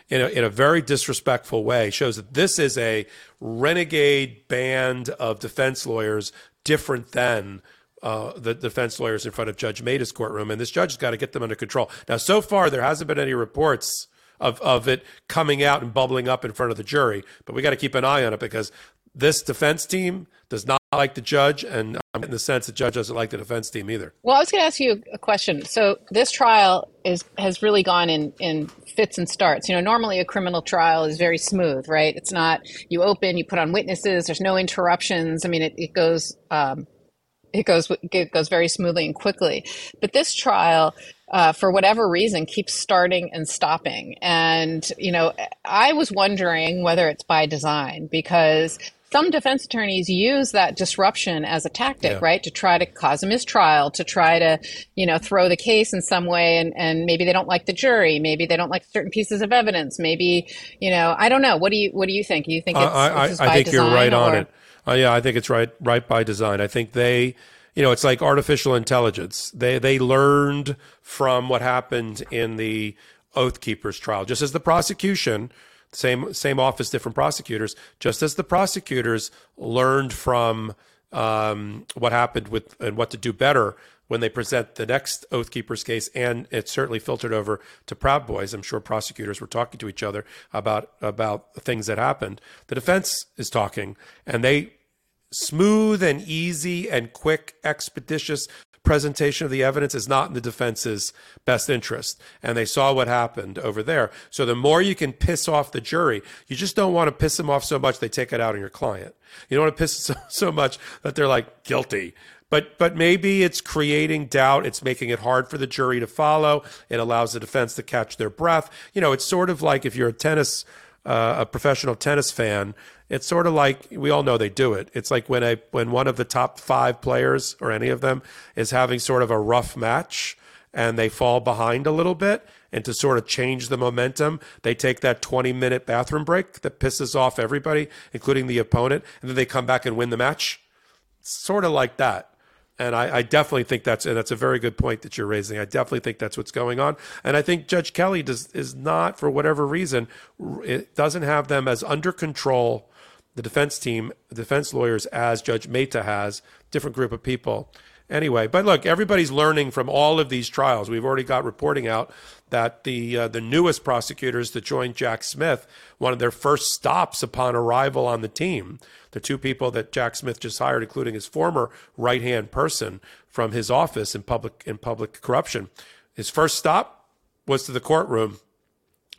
in a, in a very disrespectful way shows that this is a renegade band of defense lawyers different than uh, the defense lawyers in front of Judge Mehta's courtroom. And this judge has got to get them under control. Now, so far, there hasn't been any reports of, of it coming out and bubbling up in front of the jury. But we got to keep an eye on it because this defense team does not like the judge, and I'm in the sense the judge doesn't like the defense team either. Well, I was going to ask you a question. So this trial is has really gone in in fits and starts. You know, normally a criminal trial is very smooth, right? It's not you open, you put on witnesses, there's no interruptions. I mean, it, it goes. Um, it goes it goes very smoothly and quickly. But this trial, uh, for whatever reason, keeps starting and stopping. And you know, I was wondering whether it's by design because some defense attorneys use that disruption as a tactic, yeah. right? To try to cause a mistrial, to try to, you know, throw the case in some way and, and maybe they don't like the jury, maybe they don't like certain pieces of evidence, maybe, you know, I don't know. What do you what do you think? Do you think it's, I, I, I think you're right or? on it. Uh, yeah, I think it's right right by design. I think they you know, it's like artificial intelligence. They they learned from what happened in the Oath Keepers trial, just as the prosecution, same same office, different prosecutors, just as the prosecutors learned from um, what happened with and what to do better when they present the next Oath Keepers case, and it certainly filtered over to Proud Boys. I'm sure prosecutors were talking to each other about about things that happened. The defense is talking, and they smooth and easy and quick, expeditious presentation of the evidence is not in the defense's best interest. And they saw what happened over there. So the more you can piss off the jury, you just don't want to piss them off so much they take it out on your client. You don't want to piss so, so much that they're like guilty. But but maybe it's creating doubt. It's making it hard for the jury to follow. It allows the defense to catch their breath. You know, it's sort of like if you're a tennis uh, a professional tennis fan, it's sort of like we all know they do it. It's like when a when one of the top five players or any of them is having sort of a rough match and they fall behind a little bit, and to sort of change the momentum, they take that 20 minute bathroom break that pisses off everybody, including the opponent, and then they come back and win the match. It's sort of like that. And I, I, definitely think that's and that's a very good point that you're raising. I definitely think that's what's going on. And I think Judge Kelly does is not, for whatever reason, it doesn't have them as under control, the defense team, defense lawyers, as Judge Mehta has, different group of people. anyway, but look, everybody's learning from all of these trials. We've already got reporting out that the uh, the newest prosecutors that joined Jack Smith, one of their first stops upon arrival on the team, the two people that Jack Smith just hired, including his former right hand person from his office in public in public corruption, his first stop was to the courtroom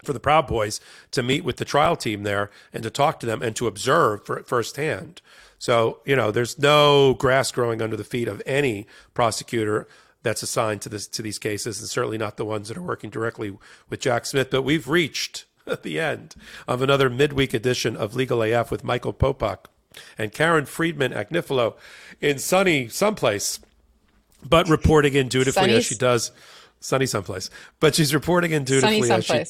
for the Proud Boys to meet with the trial team there and to talk to them and to observe for, firsthand. So, you know, there's no grass growing under the feet of any prosecutor that's assigned to this to these cases, and certainly not the ones that are working directly with Jack Smith. But we've reached the end of another midweek edition of Legal AF with Michael Popok and Karen Friedman Agnifilo in sunny someplace, but reporting in dutifully as she does sunny someplace. But she's reporting in dutifully as she,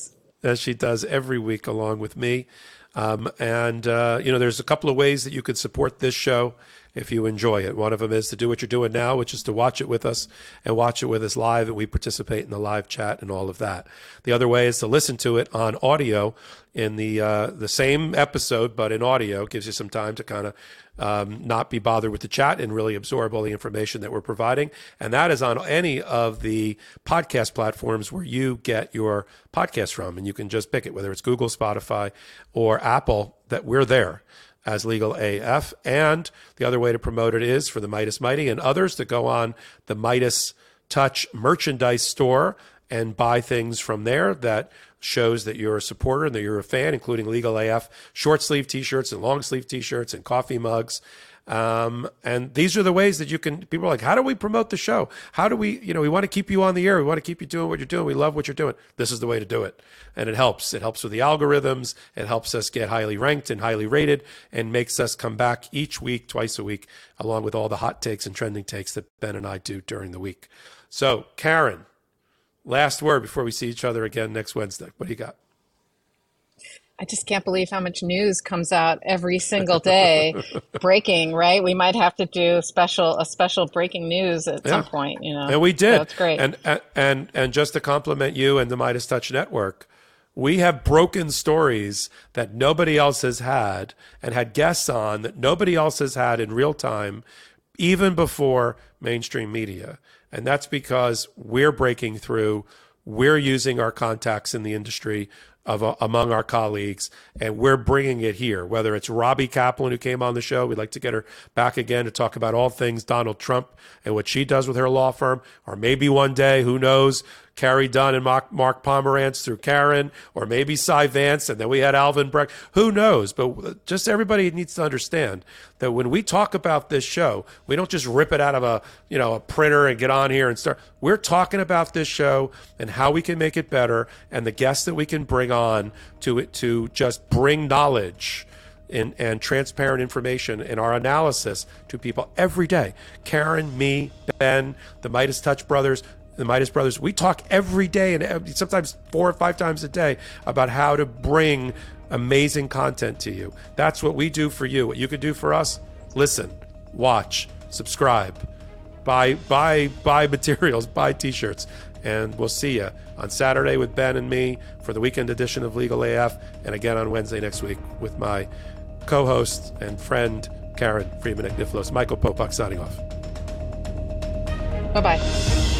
as she does every week along with me. Um, and, uh, you know, there's a couple of ways that you could support this show if you enjoy it. One of them is to do what you're doing now, which is to watch it with us and watch it with us live, and we participate in the live chat and all of that. The other way is to listen to it on audio in the uh, the same episode, but in audio. It gives you some time to kind of um, not be bothered with the chat and really absorb all the information that we're providing. And that is on any of the podcast platforms where you get your podcast from. And you can just pick it, whether it's Google, Spotify, or Apple, that we're there as Legal AF. And the other way to promote it is for the Midas Mighty and others to go on the Midas Touch merchandise store and buy things from there that shows that you're a supporter and that you're a fan, including Legal AF short sleeve t-shirts and long sleeve t-shirts and coffee mugs. Um, and these are the ways that you can, people are like, how do we promote the show? How do we, you know, we want to keep you on the air. We want to keep you doing what you're doing. We love what you're doing. This is the way to do it. And it helps. It helps with the algorithms. It helps us get highly ranked and highly rated and makes us come back each week, twice a week, along with all the hot takes and trending takes that Ben and I do during the week. So, Karen, last word before we see each other again next Wednesday. What do you got? I just can't believe how much news comes out every single day, breaking. Right? We might have to do special a special breaking news at yeah. some point. You know, and we did. That's so great. And and and just to compliment you and the Midas Touch Network, we have broken stories that nobody else has had, and had guests on that nobody else has had in real time, even before mainstream media. And that's because we're breaking through. We're using our contacts in the industry of uh, among our colleagues, and we're bringing it here. Whether it's Robbie Kaplan who came on the show, we'd like to get her back again to talk about all things Donald Trump and what she does with her law firm, or maybe one day, who knows, Carey Dunn and Mark, Mark Pomerantz through Karen, or maybe Cy Vance, and then we had Alvin Bragg. Who knows? But just everybody needs to understand that when we talk about this show, we don't just rip it out of a you know a printer and get on here and start. We're talking about this show and how we can make it better, and the guests that we can bring on to it to just bring knowledge. And, and transparent information in our analysis to people every day. Karen, me, Ben, the Midas Touch brothers, the Midas Brothers, we talk every day and sometimes four or five times a day about how to bring amazing content to you. That's what we do for you. What you can do for us, listen, watch, subscribe, buy buy buy materials, buy t-shirts, and we'll see you on Saturday with Ben and me for the weekend edition of Legal AF and again on Wednesday next week with my co-host and friend Karen Friedman Agnifilo's. Michael Popok signing off. Bye-bye.